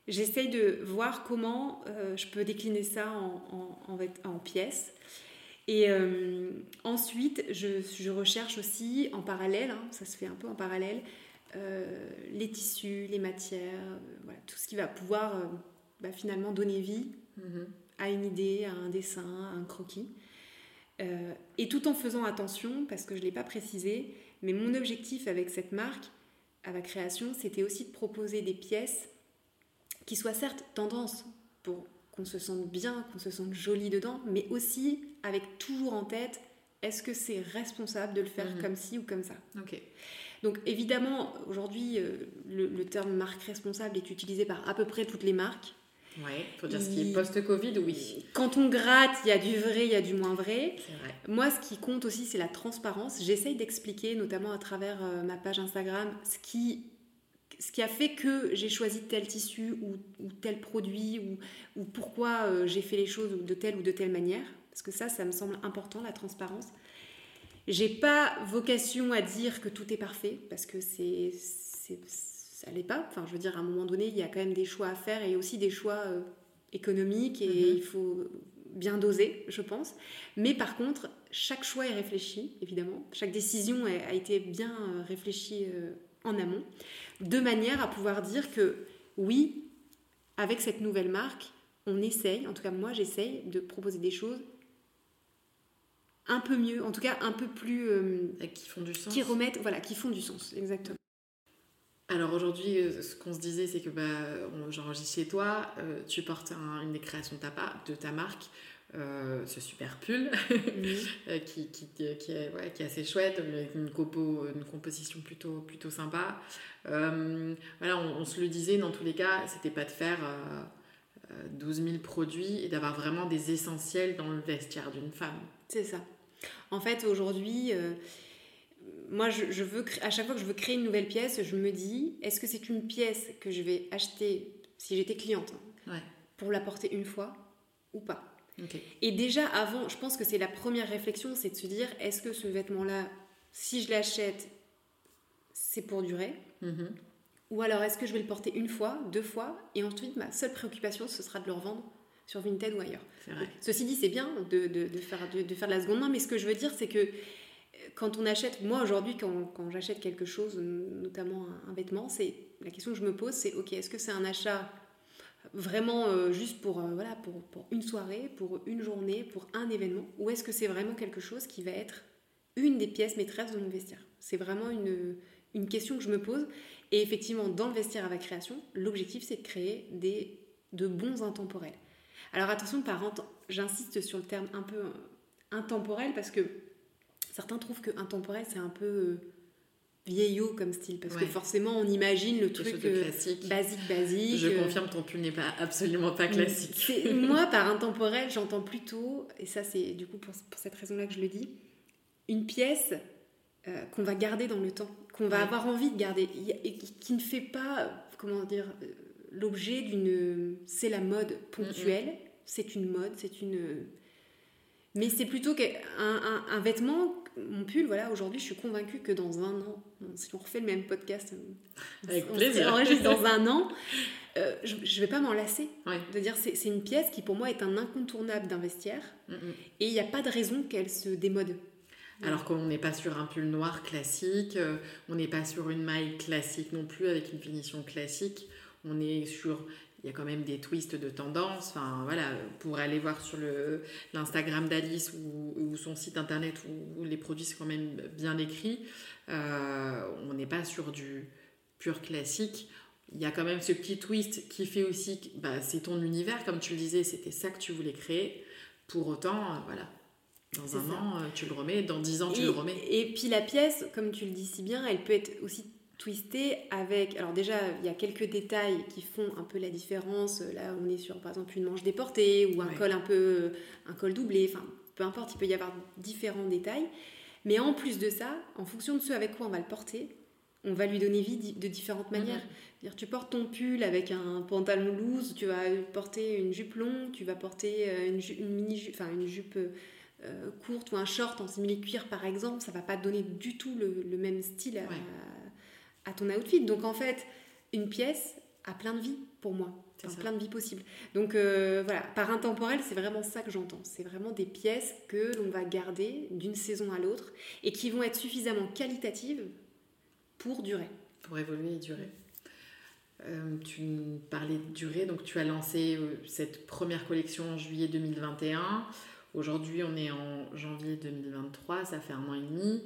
J'essaye de voir comment euh, je peux décliner ça en, en, en pièces. Et euh, ensuite, je, je, recherche aussi en parallèle, hein, ça se fait un peu en parallèle, euh, les tissus, les matières, voilà, tout ce qui va pouvoir bah, finalement donner vie mm-hmm. à une idée, à un dessin, à un croquis. et tout en faisant attention, parce que je ne l'ai pas précisé, mais mon objectif avec cette marque, à la création, c'était aussi de proposer des pièces qui soit certes tendance pour qu'on se sente bien, qu'on se sente joli dedans, mais aussi avec toujours en tête est-ce que c'est responsable de le faire mhm. comme ci ou comme ça? Ok. Donc évidemment, aujourd'hui, euh, le, terme marque responsable est utilisé par à peu près toutes les marques. Ouais, pour dire ce qui est post-Covid, oui. Quand on gratte, il y a du vrai, il y a du moins vrai. vrai. Moi, ce qui compte aussi, c'est la transparence. J'essaye d'expliquer, notamment à travers euh, ma page Instagram, ce qui ce qui a fait que j'ai choisi tel tissu ou, tel produit ou, pourquoi euh, j'ai fait les choses de telle ou de telle manière. Parce que ça, ça me semble important, la transparence. J'ai pas vocation à dire que tout est parfait parce que c'est, ça l'est pas. Enfin, je veux dire, à un moment donné, il y a quand même des choix à faire et aussi des choix euh, économiques et mm-hmm. il faut bien doser, je pense. Mais par contre, chaque choix est réfléchi, évidemment. Chaque décision a, été bien euh, réfléchie en amont de manière à pouvoir dire que oui, avec cette nouvelle marque, on essaye, en tout cas moi j'essaye de proposer des choses un peu mieux, en tout cas un peu plus... qui font du sens. Qui remettent, voilà, qui font du sens, exactement. Alors aujourd'hui, ce qu'on se disait, c'est que bah, j'enregistre chez toi, tu portes une des créations de ta, de ta marque, euh, ce super pull qui, qui, qui, est, qui, est, assez chouette, avec une, compo, une composition plutôt, plutôt sympa. Euh, voilà, on, se le disait, dans tous les cas, c'était pas de faire 12 euh, 000 produits et d'avoir vraiment des essentiels dans le vestiaire d'une femme. C'est ça. En fait, aujourd'hui, moi, je, veux à chaque fois que je veux créer une nouvelle pièce, je me dis, est-ce que c'est une pièce que je vais acheter si j'étais cliente hein, pour la porter une fois ou pas? Et déjà avant, je pense que c'est la première réflexion, c'est de se dire est-ce que ce vêtement-là, si je l'achète, c'est pour durer? Mhm. Ou alors est-ce que je vais le porter une fois, deux fois, et ensuite ma seule préoccupation, ce sera de le revendre sur Vinted ou ailleurs? Ceci dit, c'est bien de, de, faire, de, faire de la seconde main, mais ce que je veux dire, c'est que quand on achète, moi aujourd'hui, quand, j'achète quelque chose, notamment un, vêtement, c'est la question que je me pose, c'est ok, est-ce que c'est un achat vraiment euh, juste pour, euh, voilà, pour, une soirée, pour une journée, pour un événement Ou est-ce que c'est vraiment quelque chose qui va être une des pièces maîtresses de mon vestiaire? C'est vraiment une, une, question que je me pose. Et effectivement, dans le vestiaire à la création, l'objectif c'est de créer des, de bons intemporels. Alors attention, par j'insiste sur le terme un peu euh, intemporel parce que certains trouvent que intemporel c'est un peu vieillot comme style parce que forcément on imagine le truc euh, basique basique je euh, confirme ton pull n'est pas absolument pas classique. Moi par intemporel j'entends plutôt et ça c'est du coup pour, cette raison là que je le dis une pièce euh, qu'on va garder dans le temps qu'on va avoir envie de garder et qui, ne fait pas comment dire l'objet d'une c'est la mode ponctuelle. C'est une mode c'est une mais c'est plutôt qu'un un, un vêtement mon pull, voilà, aujourd'hui, je suis convaincue que dans un an, si on refait le même podcast, euh, avec plaisir, enregistre dans un an, euh, je ne vais pas m'en lasser. De dire, c'est une pièce qui pour moi est un incontournable d'un vestiaire, mm, mm. et il n'y a pas de raison qu'elle se démode. Alors qu'on n'est pas sur un pull noir classique, euh, on n'est pas sur une maille classique non plus avec une finition classique. On est sur il y a quand même des twists de tendance. Enfin, voilà, pour aller voir sur l'Instagram d'Alice ou, son site internet où, les produits sont quand même bien écrits, euh, on n'est pas sur du pur classique. Il y a quand même ce petit twist qui fait aussi que bah, c'est ton univers, comme tu le disais, c'était ça que tu voulais créer. Pour autant, euh, voilà, dans un an, euh, tu le remets, dans dix ans, tu le remets. Et puis la pièce, comme tu le dis si bien, elle peut être aussi twisté avec. Alors, déjà, il y a quelques détails qui font un peu la différence. Là, on est sur, par exemple, une manche déportée ou un col un peu. un col doublé. Enfin, peu importe, il peut y avoir différents détails. Mais en plus de ça, en fonction de ce avec quoi on va le porter, on va lui donner vie de différentes mhm. manières. -dire, tu portes ton pull avec un pantalon loose, tu vas porter une jupe longue, tu vas porter euh, une, une mini jupe, enfin une jupe euh, courte ou un short en simili cuir par exemple, ça va pas donner du tout le, même style à, à ton outfit. Donc en fait, une pièce a plein de vie pour moi. plein de vie possibles. Donc euh, voilà, par intemporel, c'est vraiment ça que j'entends. C'est vraiment des pièces que l'on va garder d'une saison à l'autre et qui vont être suffisamment qualitatives pour durer. Pour évoluer et durer. Euh, tu parlais de durée, donc tu as lancé euh, cette première collection en juillet 2021. Aujourd'hui, on est en janvier 2023, ça fait un an et demi.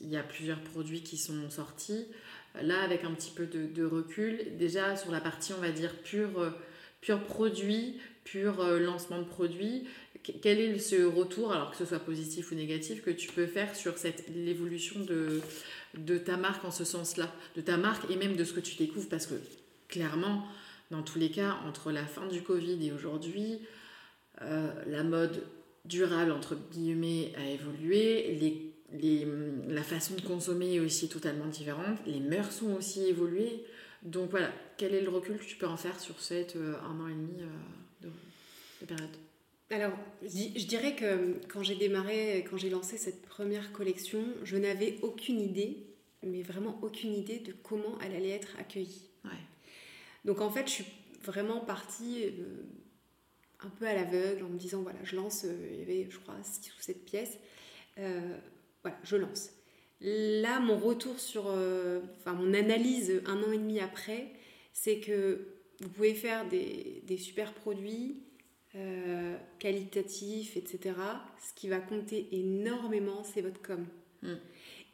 Il y a plusieurs produits qui sont sortis. Là, avec un petit peu de, recul, déjà sur la partie, on va dire, pur, euh, produit, pur euh, lancement de produit, quel est ce retour, alors que ce soit positif ou négatif, que tu peux faire sur cette l'évolution de, de ta marque en ce sens-là, de ta marque et même de ce que tu découvres, parce que clairement, dans tous les cas, entre la fin du Covid et aujourd'hui, euh, la mode durable, entre guillemets, a évolué, les la façon de consommer est aussi totalement différente, les mœurs sont aussi évoluées. Donc voilà, quel est le recul que tu peux en faire sur cette euh, un an et demi euh, de, période? Alors, je dirais que quand j'ai démarré, quand j'ai lancé cette première collection, je n'avais aucune idée, mais vraiment aucune idée de comment elle allait être accueillie. Donc en fait, je suis vraiment partie euh, un peu à l'aveugle en me disant, voilà, je lance, il y avait, je crois, 6 ou 7 pièces voilà, je lance. Là, mon retour sur, euh, enfin mon analyse un an et demi après, c'est que vous pouvez faire des, super produits qualitatif, etc., ce qui va compter énormément, c'est votre com. Mm.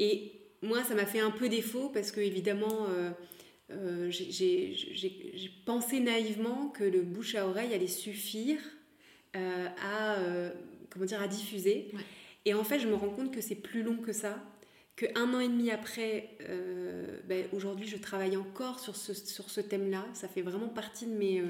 Et moi, ça m'a fait un peu défaut parce que, évidemment, j'ai pensé naïvement que le bouche à oreille allait suffire à, comment dire, à diffuser. Et en fait, je me rends compte que c'est plus long que ça qu'un an et demi après, euh, ben, aujourd'hui, je travaille encore sur ce, sur ce thème-là. Ça fait vraiment partie de mes, euh,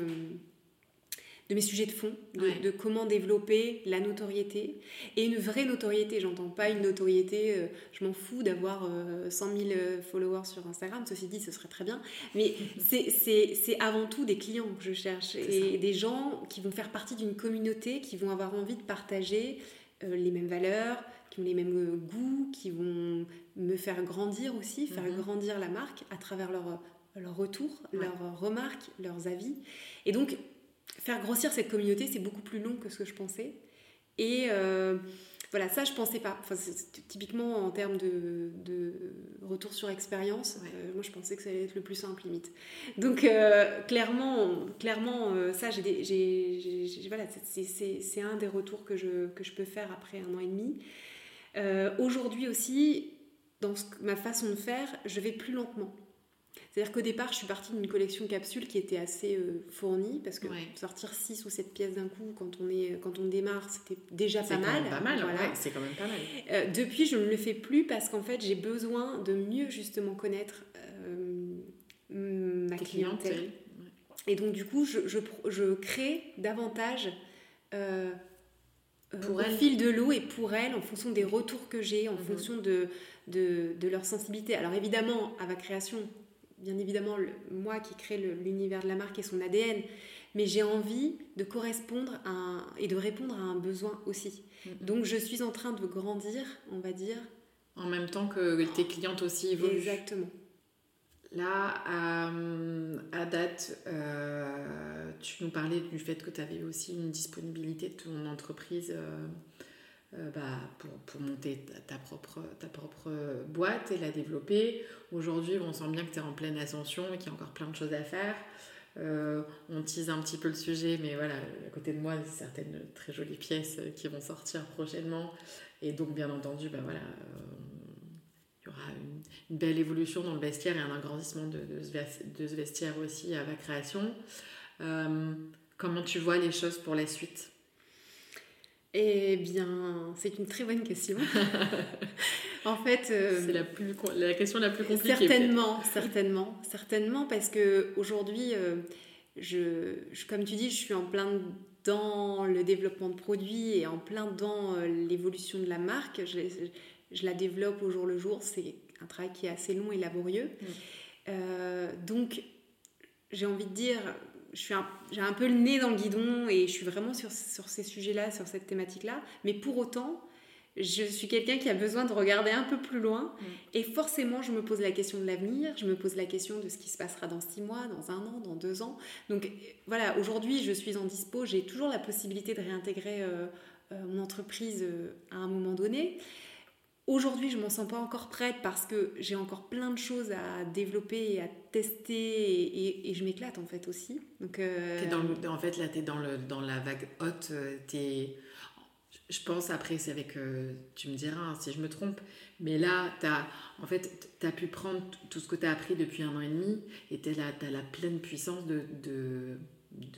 de mes sujets de fond, de, comment développer la notoriété. Et une vraie notoriété, j'entends pas une notoriété, euh, je m'en fous d'avoir 100 000 followers sur Instagram, ceci dit, ce serait très bien. Mais c'est avant tout des clients que je cherche et des gens qui vont faire partie d'une communauté, qui vont avoir envie de partager les mêmes valeurs, qui ont les mêmes euh, goûts, qui vont me faire grandir aussi, faire mhm. grandir la marque à travers leur, leur retour, leurs remarques, leurs avis. Et donc, faire grossir cette communauté, c'est beaucoup plus long que ce que je pensais. Et euh, voilà, ça, je pensais pas. Enfin, typiquement, en termes de, de retour sur expérience, euh, moi, je pensais que ça allait être le plus simple, limite. Donc, clairement, clairement ça, j'ai, voilà, c'est un des retours que je, que je peux faire après un an et demi. Euh, aujourd'hui aussi, dans ma façon de faire, je vais plus lentement. C'est-à-dire qu'au départ, je suis partie d'une collection capsule qui était assez euh, fournie, parce que sortir 6 ou 7 pièces d'un coup quand on, est, quand on démarre, c'était déjà pas mal. pas mal. Voilà. c'est quand même pas mal. Euh, depuis, je ne le fais plus parce qu'en fait, j'ai besoin de mieux justement connaître ma clientèle. Et donc, du coup, je, je, je crée davantage euh, au fil de l'eau et pour elle, en fonction des retours que j'ai, en mhm. fonction de, de, de, leur sensibilité. Alors évidemment, à ma création, bien évidemment, moi qui crée l'univers de la marque et son ADN, mais j'ai envie de correspondre à et de répondre à un besoin aussi. Donc je suis en train de grandir, on va dire. En même temps que tes clientes aussi évoluent. Exactement. Là, à, date, euh, tu nous parlais du fait que tu avais aussi une disponibilité de ton entreprise euh, euh, bah, pour, pour, monter ta, propre, ta propre boîte et la développer. Aujourd'hui, on sent bien que tu es en pleine ascension et qu'il y a encore plein de choses à faire. on tease un petit peu le sujet, mais voilà, à côté de moi, certaines très jolies pièces qui vont sortir prochainement. Et donc, bien entendu, bah voilà, il y aura une, belle évolution dans le vestiaire et un agrandissement de, de, ce, vestiaire aussi à la création. Euh, comment tu vois les choses pour la suite? Eh bien, c'est une très bonne question. en fait, euh, c'est la, plus, la question la plus compliquée. Certainement, certainement, certainement, parce que aujourd'hui, euh, je, comme tu dis, je suis en plein dans le développement de produits et en plein dans l'évolution de la marque. Je, je la développe au jour le jour. C'est un travail qui est assez long et laborieux. Mm. Euh, donc, j'ai envie de dire, j'ai un, un, peu le nez dans le guidon et je suis vraiment sur, sur ces sujets-là, sur cette thématique-là. Mais pour autant, je suis quelqu'un qui a besoin de regarder un peu plus loin. Mm. Et forcément, je me pose la question de l'avenir, je me pose la question de ce qui se passera dans six mois, dans un an, dans deux ans. Donc voilà, aujourd'hui, je suis en dispo, j'ai toujours la possibilité de réintégrer euh, euh, mon entreprise à un moment donné. Aujourd'hui, je m'en sens pas encore prête parce que j'ai encore plein de choses à développer et à tester et, je m'éclate en fait aussi. Donc, euh, en fait, là, tu es dans, le, dans la vague haute. Euh, je pense, après, c'est avec. Euh, tu me diras hein, si je me trompe, mais là, as, en fait, tu as pu prendre tout ce que tu as appris depuis un an et demi et tu as, la pleine puissance de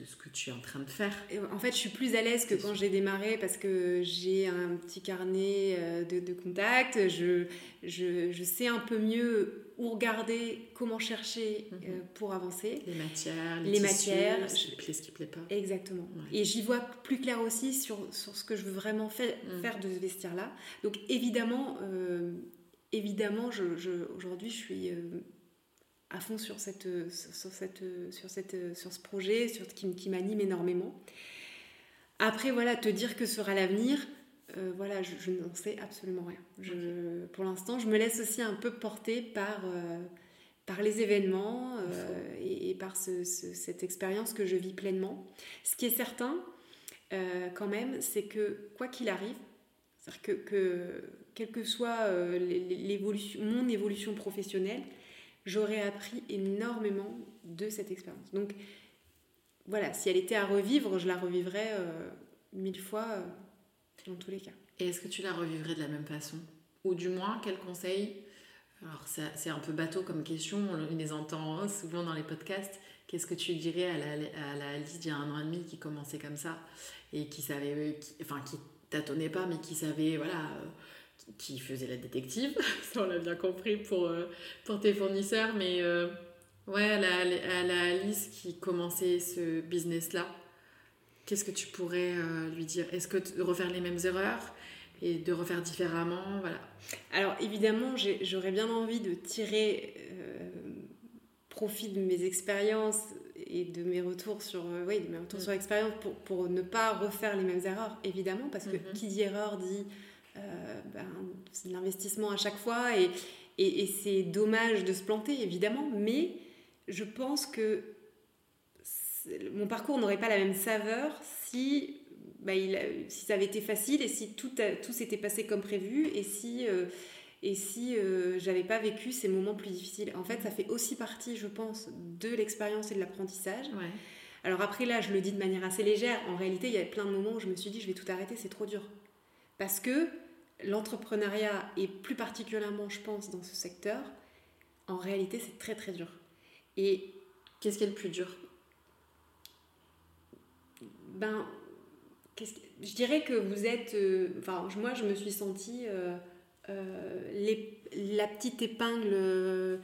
ce que tu es en train de faire. En fait, je suis plus à l'aise que quand j'ai démarré parce que j'ai un petit carnet euh, de, de contacts. Je, je, je, sais un peu mieux où regarder, comment chercher euh, mhm. pour avancer. Les matières, les, matières. Ce qui plaît, ce qui plaît pas. Exactement. Et j'y vois plus clair aussi sur, sur ce que je veux vraiment fait, mhm. faire de ce vestiaire-là. Donc évidemment, euh, évidemment je, je, aujourd'hui, je suis à fond sur, cette, sur, cette, sur, cette, sur ce projet sur, qui, qui m'anime énormément. Après, voilà, te dire que sera l'avenir, euh, voilà, je, n'en sais absolument rien. Je, pour l'instant, je me laisse aussi un peu porter par, euh, par les événements euh, et, par cette expérience que je vis pleinement. Ce qui est certain, quand même, c'est que quoi qu'il arrive, c'est-à-dire que, que, quelle que soit l'évolution, mon évolution professionnelle, j'aurais appris énormément de cette expérience. Donc, voilà, si elle était à revivre, je la revivrais mille fois dans tous les cas. Et est-ce que tu la revivrais de la même façon? Ou du moins, quel conseil? Alors, c'est un peu bateau comme question, on les entend souvent dans les podcasts. Qu'est-ce que tu dirais à la, à la Alice d'il y a un an et demi qui commençait comme ça et qui savait, enfin, qui tâtonnait pas, mais qui savait, voilà, euh, qui faisait la détective, ça on l'a bien compris pour, euh, pour tes fournisseurs, mais euh, ouais, à la, à la Alice qui commençait ce business-là, qu'est-ce que tu pourrais lui dire? Est-ce que de refaire les mêmes erreurs et de refaire différemment? Voilà. Alors évidemment, j'aurais bien envie de tirer profit de mes expériences et de mes retours sur, euh, oui, mes retours mm. sur expérience pour, pour, ne pas refaire les mêmes erreurs, évidemment, parce que mm-hmm. qui dit erreur dit euh, ben, c'est de l'investissement à chaque fois et, et, c'est dommage de se planter, évidemment, mais je pense que mon parcours n'aurait pas la même saveur si, il si ça avait été facile et si tout, tout s'était passé comme prévu et si euh, et si euh, j'avais pas vécu ces moments plus difficiles. En fait, ça fait aussi partie, je pense, de l'expérience et de l'apprentissage. Alors après, là, je le dis de manière assez légère. En réalité, il y a plein de moments où je me suis dit, je vais tout arrêter, c'est trop dur. Parce que l'entrepreneuriat, et plus particulièrement, je pense, dans ce secteur, en réalité, c'est très très dur. Et qu'est-ce qui est le plus dur? Ben, je dirais que vous êtes. Euh, enfin, moi, je me suis sentie. Euh, euh, la petite épingle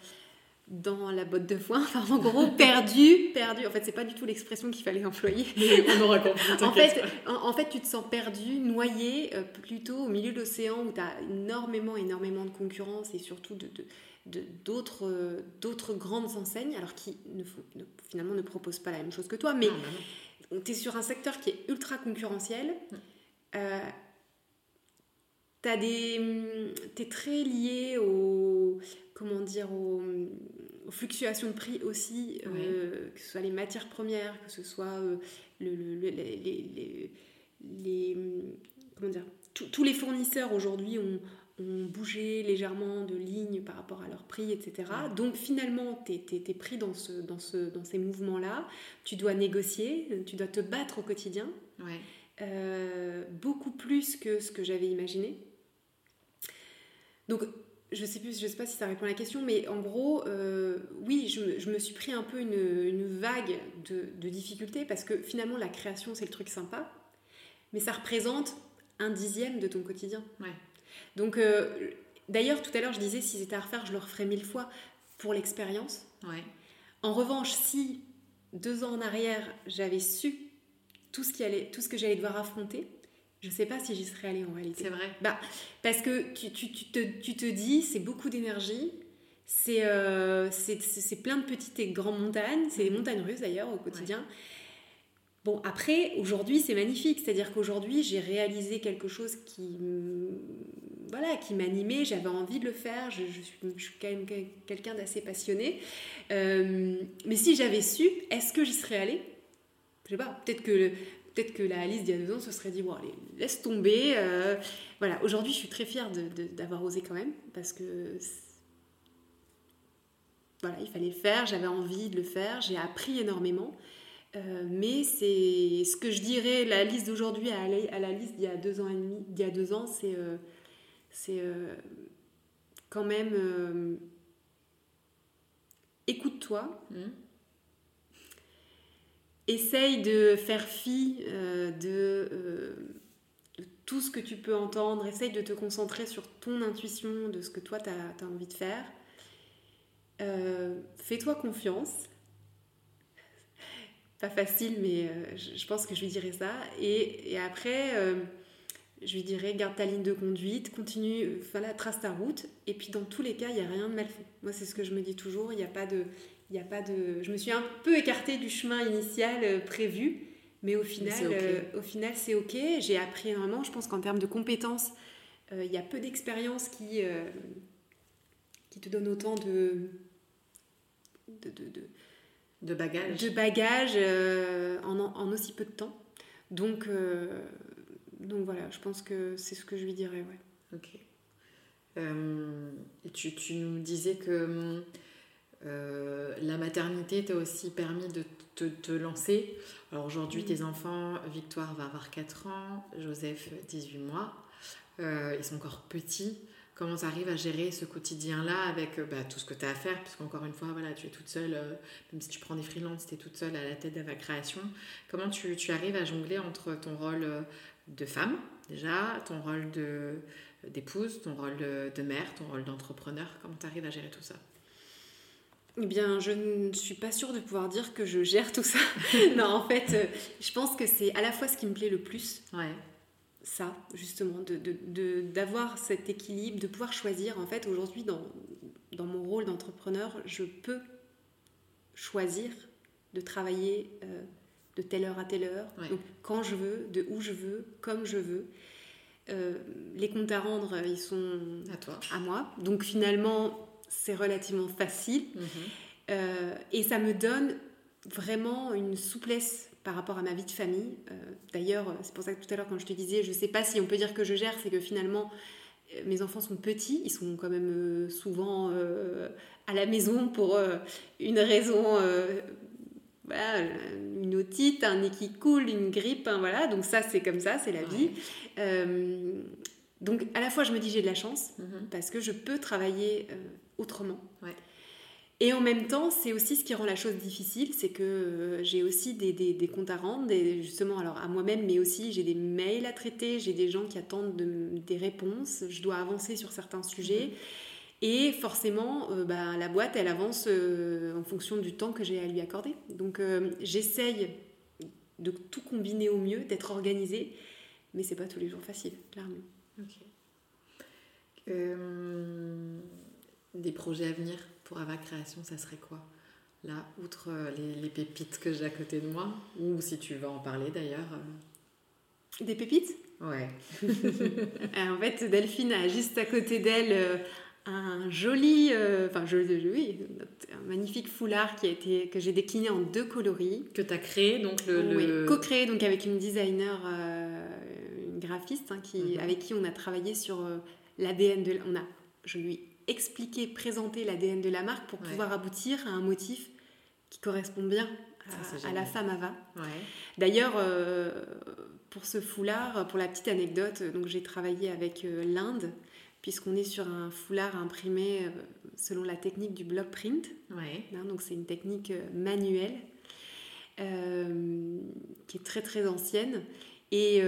dans la botte de foin, enfin, en gros perdu, perdu. En fait, c'est pas du tout l'expression qu'il fallait employer. On aura compris. en, fait, en, fait, tu te sens perdu, noyé, euh, plutôt au milieu de l'océan où tu as énormément, énormément de concurrence et surtout de, d'autres, d'autres grandes enseignes, alors qui ne, finalement ne proposent pas la même chose que toi, mais tu es sur un secteur qui est ultra concurrentiel. Mm des es très lié au comment dire aux, fluctuations de prix aussi euh, que ce soit les matières premières que ce soit euh, le, les, les, comment dire tous les fournisseurs aujourd'hui ont, ont, bougé légèrement de ligne par rapport à leur prix, etc. Donc finalement, tu es, pris dans, ce, dans, ce, dans ces mouvements-là. Tu dois négocier, tu dois te battre au quotidien. Euh, beaucoup plus que ce que j'avais imaginé. Donc, je sais plus, je sais pas si ça répond à la question, mais en gros, euh, oui, je me, suis pris un peu une, vague de, difficultés parce que finalement, la création, c'est le truc sympa, mais ça représente un dixième de ton quotidien. Donc, euh, d'ailleurs, tout à l'heure, je disais, si c'était à refaire, je le referais mille fois pour l'expérience. En revanche, si deux ans en arrière, j'avais su tout ce, qui allait, tout ce que j'allais devoir affronter, je sais pas si j'y serais allée en réalité. C'est vrai. Bah, parce que tu, tu, tu, te, tu te, dis, c'est beaucoup d'énergie, c'est euh, plein de petites et grandes montagnes, c'est des mhm. montagnes russes d'ailleurs au quotidien. Bon, après, aujourd'hui, c'est magnifique. C'est-à-dire qu'aujourd'hui, j'ai réalisé quelque chose qui, voilà, qui m'animait. J'avais envie de le faire. Je, je, suis, je suis, quand même quelqu'un d'assez passionné. Euh, mais si j'avais su, est-ce que j'y serais allée? Je sais pas. Peut-être que peut-être que la Alice d'il y a deux ans se serait dit bon allez laisse tomber euh, voilà. Aujourd'hui je suis très fière d'avoir osé quand même parce que voilà il fallait le faire j'avais envie de le faire j'ai appris énormément euh, mais c'est ce que je dirais la liste d'aujourd'hui à, la liste d'il y a deux ans et demi d'il y a deux ans c'est euh, quand même écoute-toi mmh essaye de faire fi euh, euh, de, tout ce que tu peux entendre, essaye de te concentrer sur ton intuition, de ce que toi tu as, envie de faire. Euh, fais-toi confiance. Pas facile, mais je, pense que je lui dirais ça. Et, après, je lui dirais garde ta ligne de conduite, continue, voilà, trace ta route. Et puis dans tous les cas, il n'y a rien de mal fait. Moi, c'est ce que je me dis toujours. Il n'y a pas de il a pas de... Je me suis un peu écartée du chemin initial euh, prévu, mais au final, euh, au final c'est ok. J'ai appris énormément. Je pense qu'en termes de compétences, euh, il y a peu d'expériences qui, qui te donnent autant de... de, de, de bagages, de bagages en, en, aussi peu de temps. Donc, donc voilà, je pense que c'est ce que je lui dirais. Ouais. Ok. tu, tu, nous disais que la maternité t'a aussi permis de te, lancer. Alors aujourd'hui, tes enfants, Victoire va avoir 4 ans, Joseph 18 mois. ils sont encore petits comment tu arrives à gérer ce quotidien-là avec euh, bah, tout ce que tu as à faire, parce qu'encore une fois, voilà, tu es toute seule, euh, même si tu prends des freelances, tu es toute seule à la tête de la création. Comment tu, tu, arrives à jongler entre ton rôle euh, de femme, déjà, ton rôle d'épouse, ton rôle de, mère, ton rôle d'entrepreneur? Comment tu arrives à gérer tout ça? Eh bien, je ne suis pas sûre de pouvoir dire que je gère tout ça. non, en fait, je pense que c'est à la fois ce qui me plaît le plus. Ouais ça, justement, d'avoir de, de, cet équilibre, de pouvoir choisir. En fait, aujourd'hui, dans, dans mon rôle d'entrepreneur, je peux choisir de travailler euh, de telle heure à telle heure, quand je veux, de où je veux, comme je veux. Euh, les comptes à rendre, ils sont à, toi. à moi. Donc finalement, c'est relativement facile. Mhm. Euh, et ça me donne vraiment une souplesse par rapport à ma vie de famille. Euh, d'ailleurs, c'est pour ça que tout à l'heure, quand je te disais, je ne sais pas si on peut dire que je gère, c'est que finalement, euh, mes enfants sont petits, ils sont quand même euh, souvent à la maison pour une raison, voilà, une otite, un nez qui coule, une grippe, hein, voilà. Donc ça, c'est comme ça, c'est la vie. donc à la fois, je me dis j'ai de la chance mm-hmm. parce que je peux travailler autrement. Ouais. Et en même temps, c'est aussi ce qui rend la chose difficile, c'est que euh, j'ai aussi des, des, comptes à rendre, justement alors à moi-même, mais aussi j'ai des mails à traiter, j'ai des gens qui attendent des réponses, je dois avancer sur certains sujets. Et forcément, euh, bah, la boîte, elle avance euh, en fonction du temps que j'ai à lui accorder. Donc j'essaye de tout combiner au mieux, d'être organisée, mais c'est pas tous les jours facile, clairement. Des projets à venir pour Ava Création, ça serait quoi? Là, outre euh, les, pépites que j'ai à côté de moi, ou si tu veux en parler d'ailleurs. Euh. Des pépites? Ouais. Euh, en fait, Delphine a juste à côté d'elle un joli, enfin joli, oui, un magnifique foulard qui a été que j'ai décliné en deux coloris. Que tu as créé donc le, oui, co-créé donc avec une designer, une graphiste hein, qui, mhm. avec qui on a travaillé sur l'ADN de, on a, je lui expliquer, présenter l'ADN de la marque pour pouvoir aboutir à un motif qui correspond bien à, la femme Ava. D'ailleurs, euh, pour ce foulard, pour la petite anecdote, donc j'ai travaillé avec euh, l'Inde puisqu'on est sur un foulard imprimé euh, selon la technique du block print. Hein, donc c'est une technique manuelle qui est très très ancienne. Et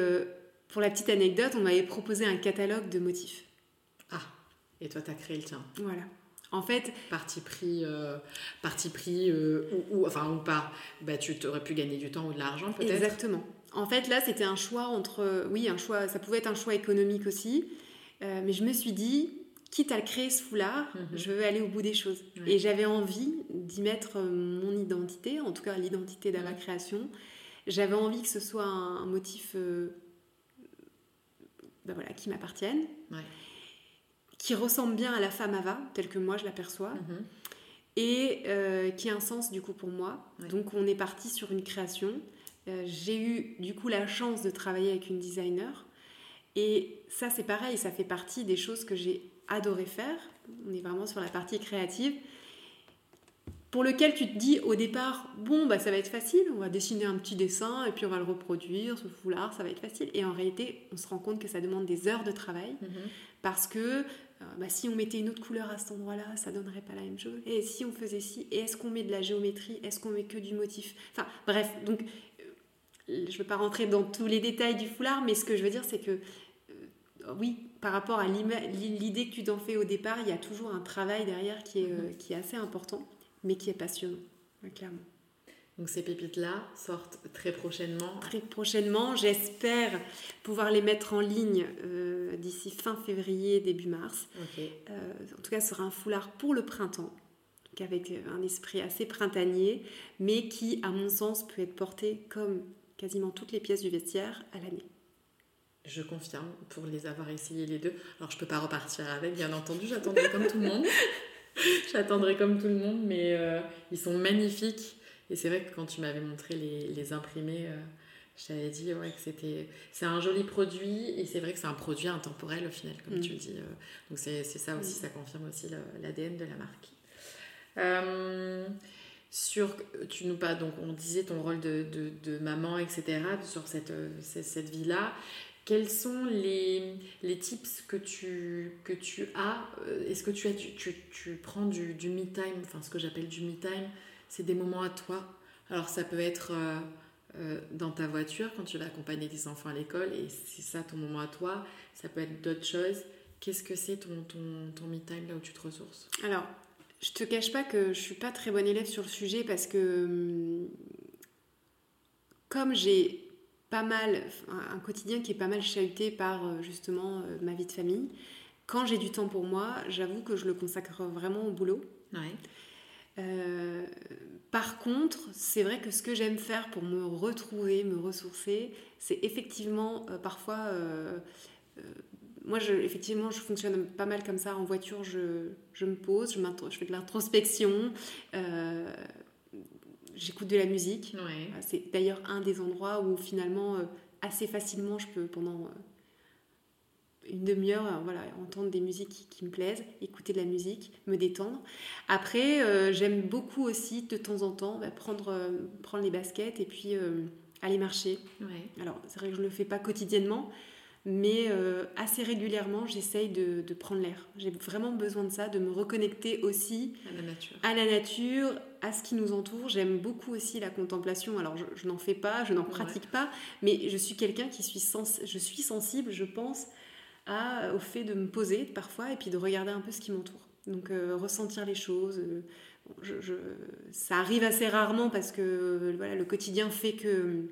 pour la petite anecdote, on m'avait proposé un catalogue de motifs. Et toi, tu as créé le tien. Voilà. En fait, parti pris, euh, parti pris euh, ou, enfin ou pas, bah, tu aurais pu gagner du temps ou de l'argent peut-être. Exactement. En fait, là, c'était un choix entre, oui, un choix, ça pouvait être un choix économique aussi, euh, mais je me suis dit, quitte à créer ce foulard, mhm. je veux aller au bout des choses. Et j'avais envie d'y mettre mon identité, en tout cas l'identité de la création. J'avais envie que ce soit un, motif, bah, voilà, qui m'appartienne. Ouais qui ressemble bien à la femme Ava, telle que moi je l'aperçois, mhm. et euh, qui a un sens du coup pour moi. Donc on est parti sur une création. Euh, j'ai eu du coup la chance de travailler avec une designer. Et ça c'est pareil, ça fait partie des choses que j'ai adoré faire. On est vraiment sur la partie créative. Pour lequel tu te dis au départ, bon, bah, ça va être facile, on va dessiner un petit dessin et puis on va le reproduire, ce foulard, ça va être facile. Et en réalité, on se rend compte que ça demande des heures de travail mhm. parce que bah, si on mettait une autre couleur à cet endroit-là, ça donnerait pas la même chose. Et si on faisait ci, et est-ce qu'on met de la géométrie Est-ce qu'on met que du motif? Enfin, bref, donc euh, je ne veux pas rentrer dans tous les détails du foulard, mais ce que je veux dire, c'est que euh, oui, par rapport à l'idée que tu t'en fais au départ, il y a toujours un travail derrière qui est, mm-hmm. qui est assez important, mais qui est passionnant, clairement. Donc ces pépites-là sortent très prochainement. Très prochainement, j'espère pouvoir les mettre en ligne euh, d'ici fin février, début mars. Euh, en tout cas, ce sera un foulard pour le printemps, avec un esprit assez printanier, mais qui, à mon sens, peut être porté comme quasiment toutes les pièces du vestiaire à l'année. Je confirme, pour les avoir essayés les deux. Alors, je ne peux pas repartir avec, bien entendu, j'attendrai comme tout le monde. J'attendrai comme tout le monde, mais euh, ils sont magnifiques. Et c'est vrai que quand tu m'avais montré les, les imprimés, euh, je t'avais dit ouais, que c'était c'est un joli produit et c'est vrai que c'est un produit intemporel au final, comme tu mm. le dis. Euh. donc c'est ça aussi, mm. ça confirme aussi l'ADN de la marque. sur, tu nous pas, donc on disait ton rôle de, de, maman, etc., sur cette, cette, vie-là. Quels sont les, les tips que tu, que tu as Est-ce que tu, as, tu, tu, prends du, du me time Enfin, ce que j'appelle du me time, c'est des moments à toi. Alors, ça peut être euh, dans ta voiture quand tu vas accompagner tes enfants à l'école et c'est ça ton moment à toi. Ça peut être d'autres choses. Qu'est-ce que c'est ton, ton, ton me time là où tu te ressources? Alors, je te cache pas que je suis pas très bonne élève sur le sujet parce que hum, comme j'ai pas mal un quotidien qui est pas mal chahuté par euh, justement euh, ma vie de famille, quand j'ai du temps pour moi, j'avoue que je le consacre vraiment au boulot. Ouais. Euh, par contre, c'est vrai que ce que j'aime faire pour me retrouver, me ressourcer, c'est effectivement euh, parfois. Euh, moi, je, effectivement, je fonctionne pas mal comme ça. En voiture, je, je me pose, je, je, fais de l'introspection, j'écoute de la musique. C'est d'ailleurs un des endroits où finalement, assez facilement, je peux pendant une demi-heure, euh, voilà, entendre des musiques qui, me plaisent, écouter de la musique, me détendre. Après, euh, j'aime beaucoup aussi de temps en temps bah, prendre, euh, prendre les baskets et puis aller marcher. Alors, c'est vrai que je ne le fais pas quotidiennement, mais assez régulièrement, j'essaye de, de, prendre l'air. J'ai vraiment besoin de ça, de me reconnecter aussi à la nature, à, la nature, à ce qui nous entoure. J'aime beaucoup aussi la contemplation. Alors, je, n'en fais pas, je n'en pratique pas, mais je suis quelqu'un qui suis, sens je suis sensible, je pense, au fait de me poser parfois et puis de regarder un peu ce qui m'entoure. Donc euh, ressentir les choses. Euh, je, ça arrive assez rarement parce que voilà, le quotidien fait que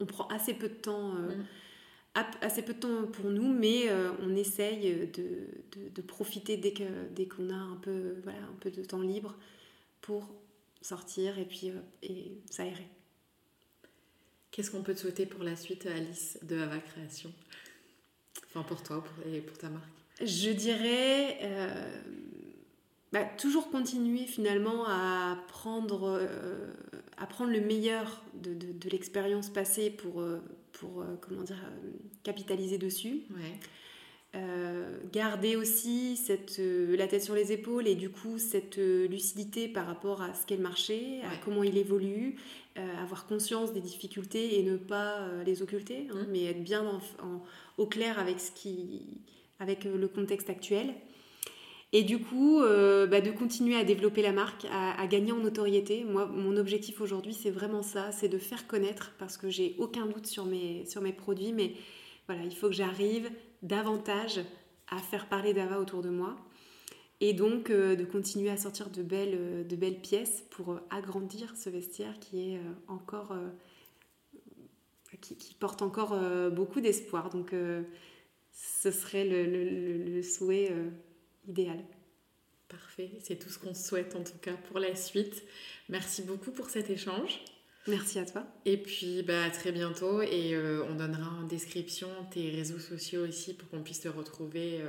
on prend assez peu de temps. Euh, mm. assez peu de temps pour nous, mais on essaye de, de, profiter dès qu'on dès qu'on a un peu, voilà, un peu de temps libre pour sortir et puis et s'aérer. Qu'est-ce qu'on peut te souhaiter pour la suite, Alice, de Ava Création? Enfin, pour toi et pour ta marque Je dirais euh, bah, toujours continuer finalement à prendre, euh, à prendre le meilleur de, de, l'expérience passée pour, euh, pour comment dire, capitaliser dessus. Garder aussi cette, la tête sur les épaules et du coup cette lucidité par rapport à ce qu'est le marché, à comment il évolue, avoir conscience des difficultés et ne pas les occulter, hein, mmh. mais être bien en, au clair avec, ce qui, avec euh, le contexte actuel. Et du coup, euh, bah, de continuer à développer la marque, à, gagner en notoriété. Moi, mon objectif aujourd'hui, c'est vraiment ça, c'est de faire connaître, parce que j'ai aucun doute sur mes, sur mes produits, mais voilà, il faut que j'arrive davantage à faire parler d'Ava autour de moi. Et donc, euh, de continuer à sortir de belles, de belles pièces pour agrandir ce vestiaire qui est encore qui, porte encore euh, beaucoup d'espoir. Donc, euh, ce serait le, souhait euh, idéal. Parfait, c'est tout ce qu'on souhaite en tout cas pour la suite. Merci beaucoup pour cet échange. Merci à toi. Et puis bah, à très bientôt et on donnera en description tes réseaux sociaux aussi pour qu'on puisse te retrouver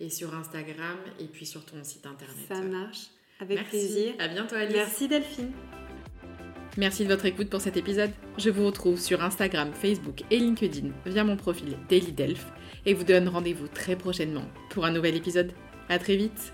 et sur Instagram et puis sur ton site internet. Ça marche, avec plaisir. À bientôt Alice. Merci Delphine. Merci de votre écoute pour cet épisode. Je vous retrouve sur Instagram, Facebook et LinkedIn via mon profil Daily Delph et vous donne rendez-vous très prochainement pour un nouvel épisode. À très vite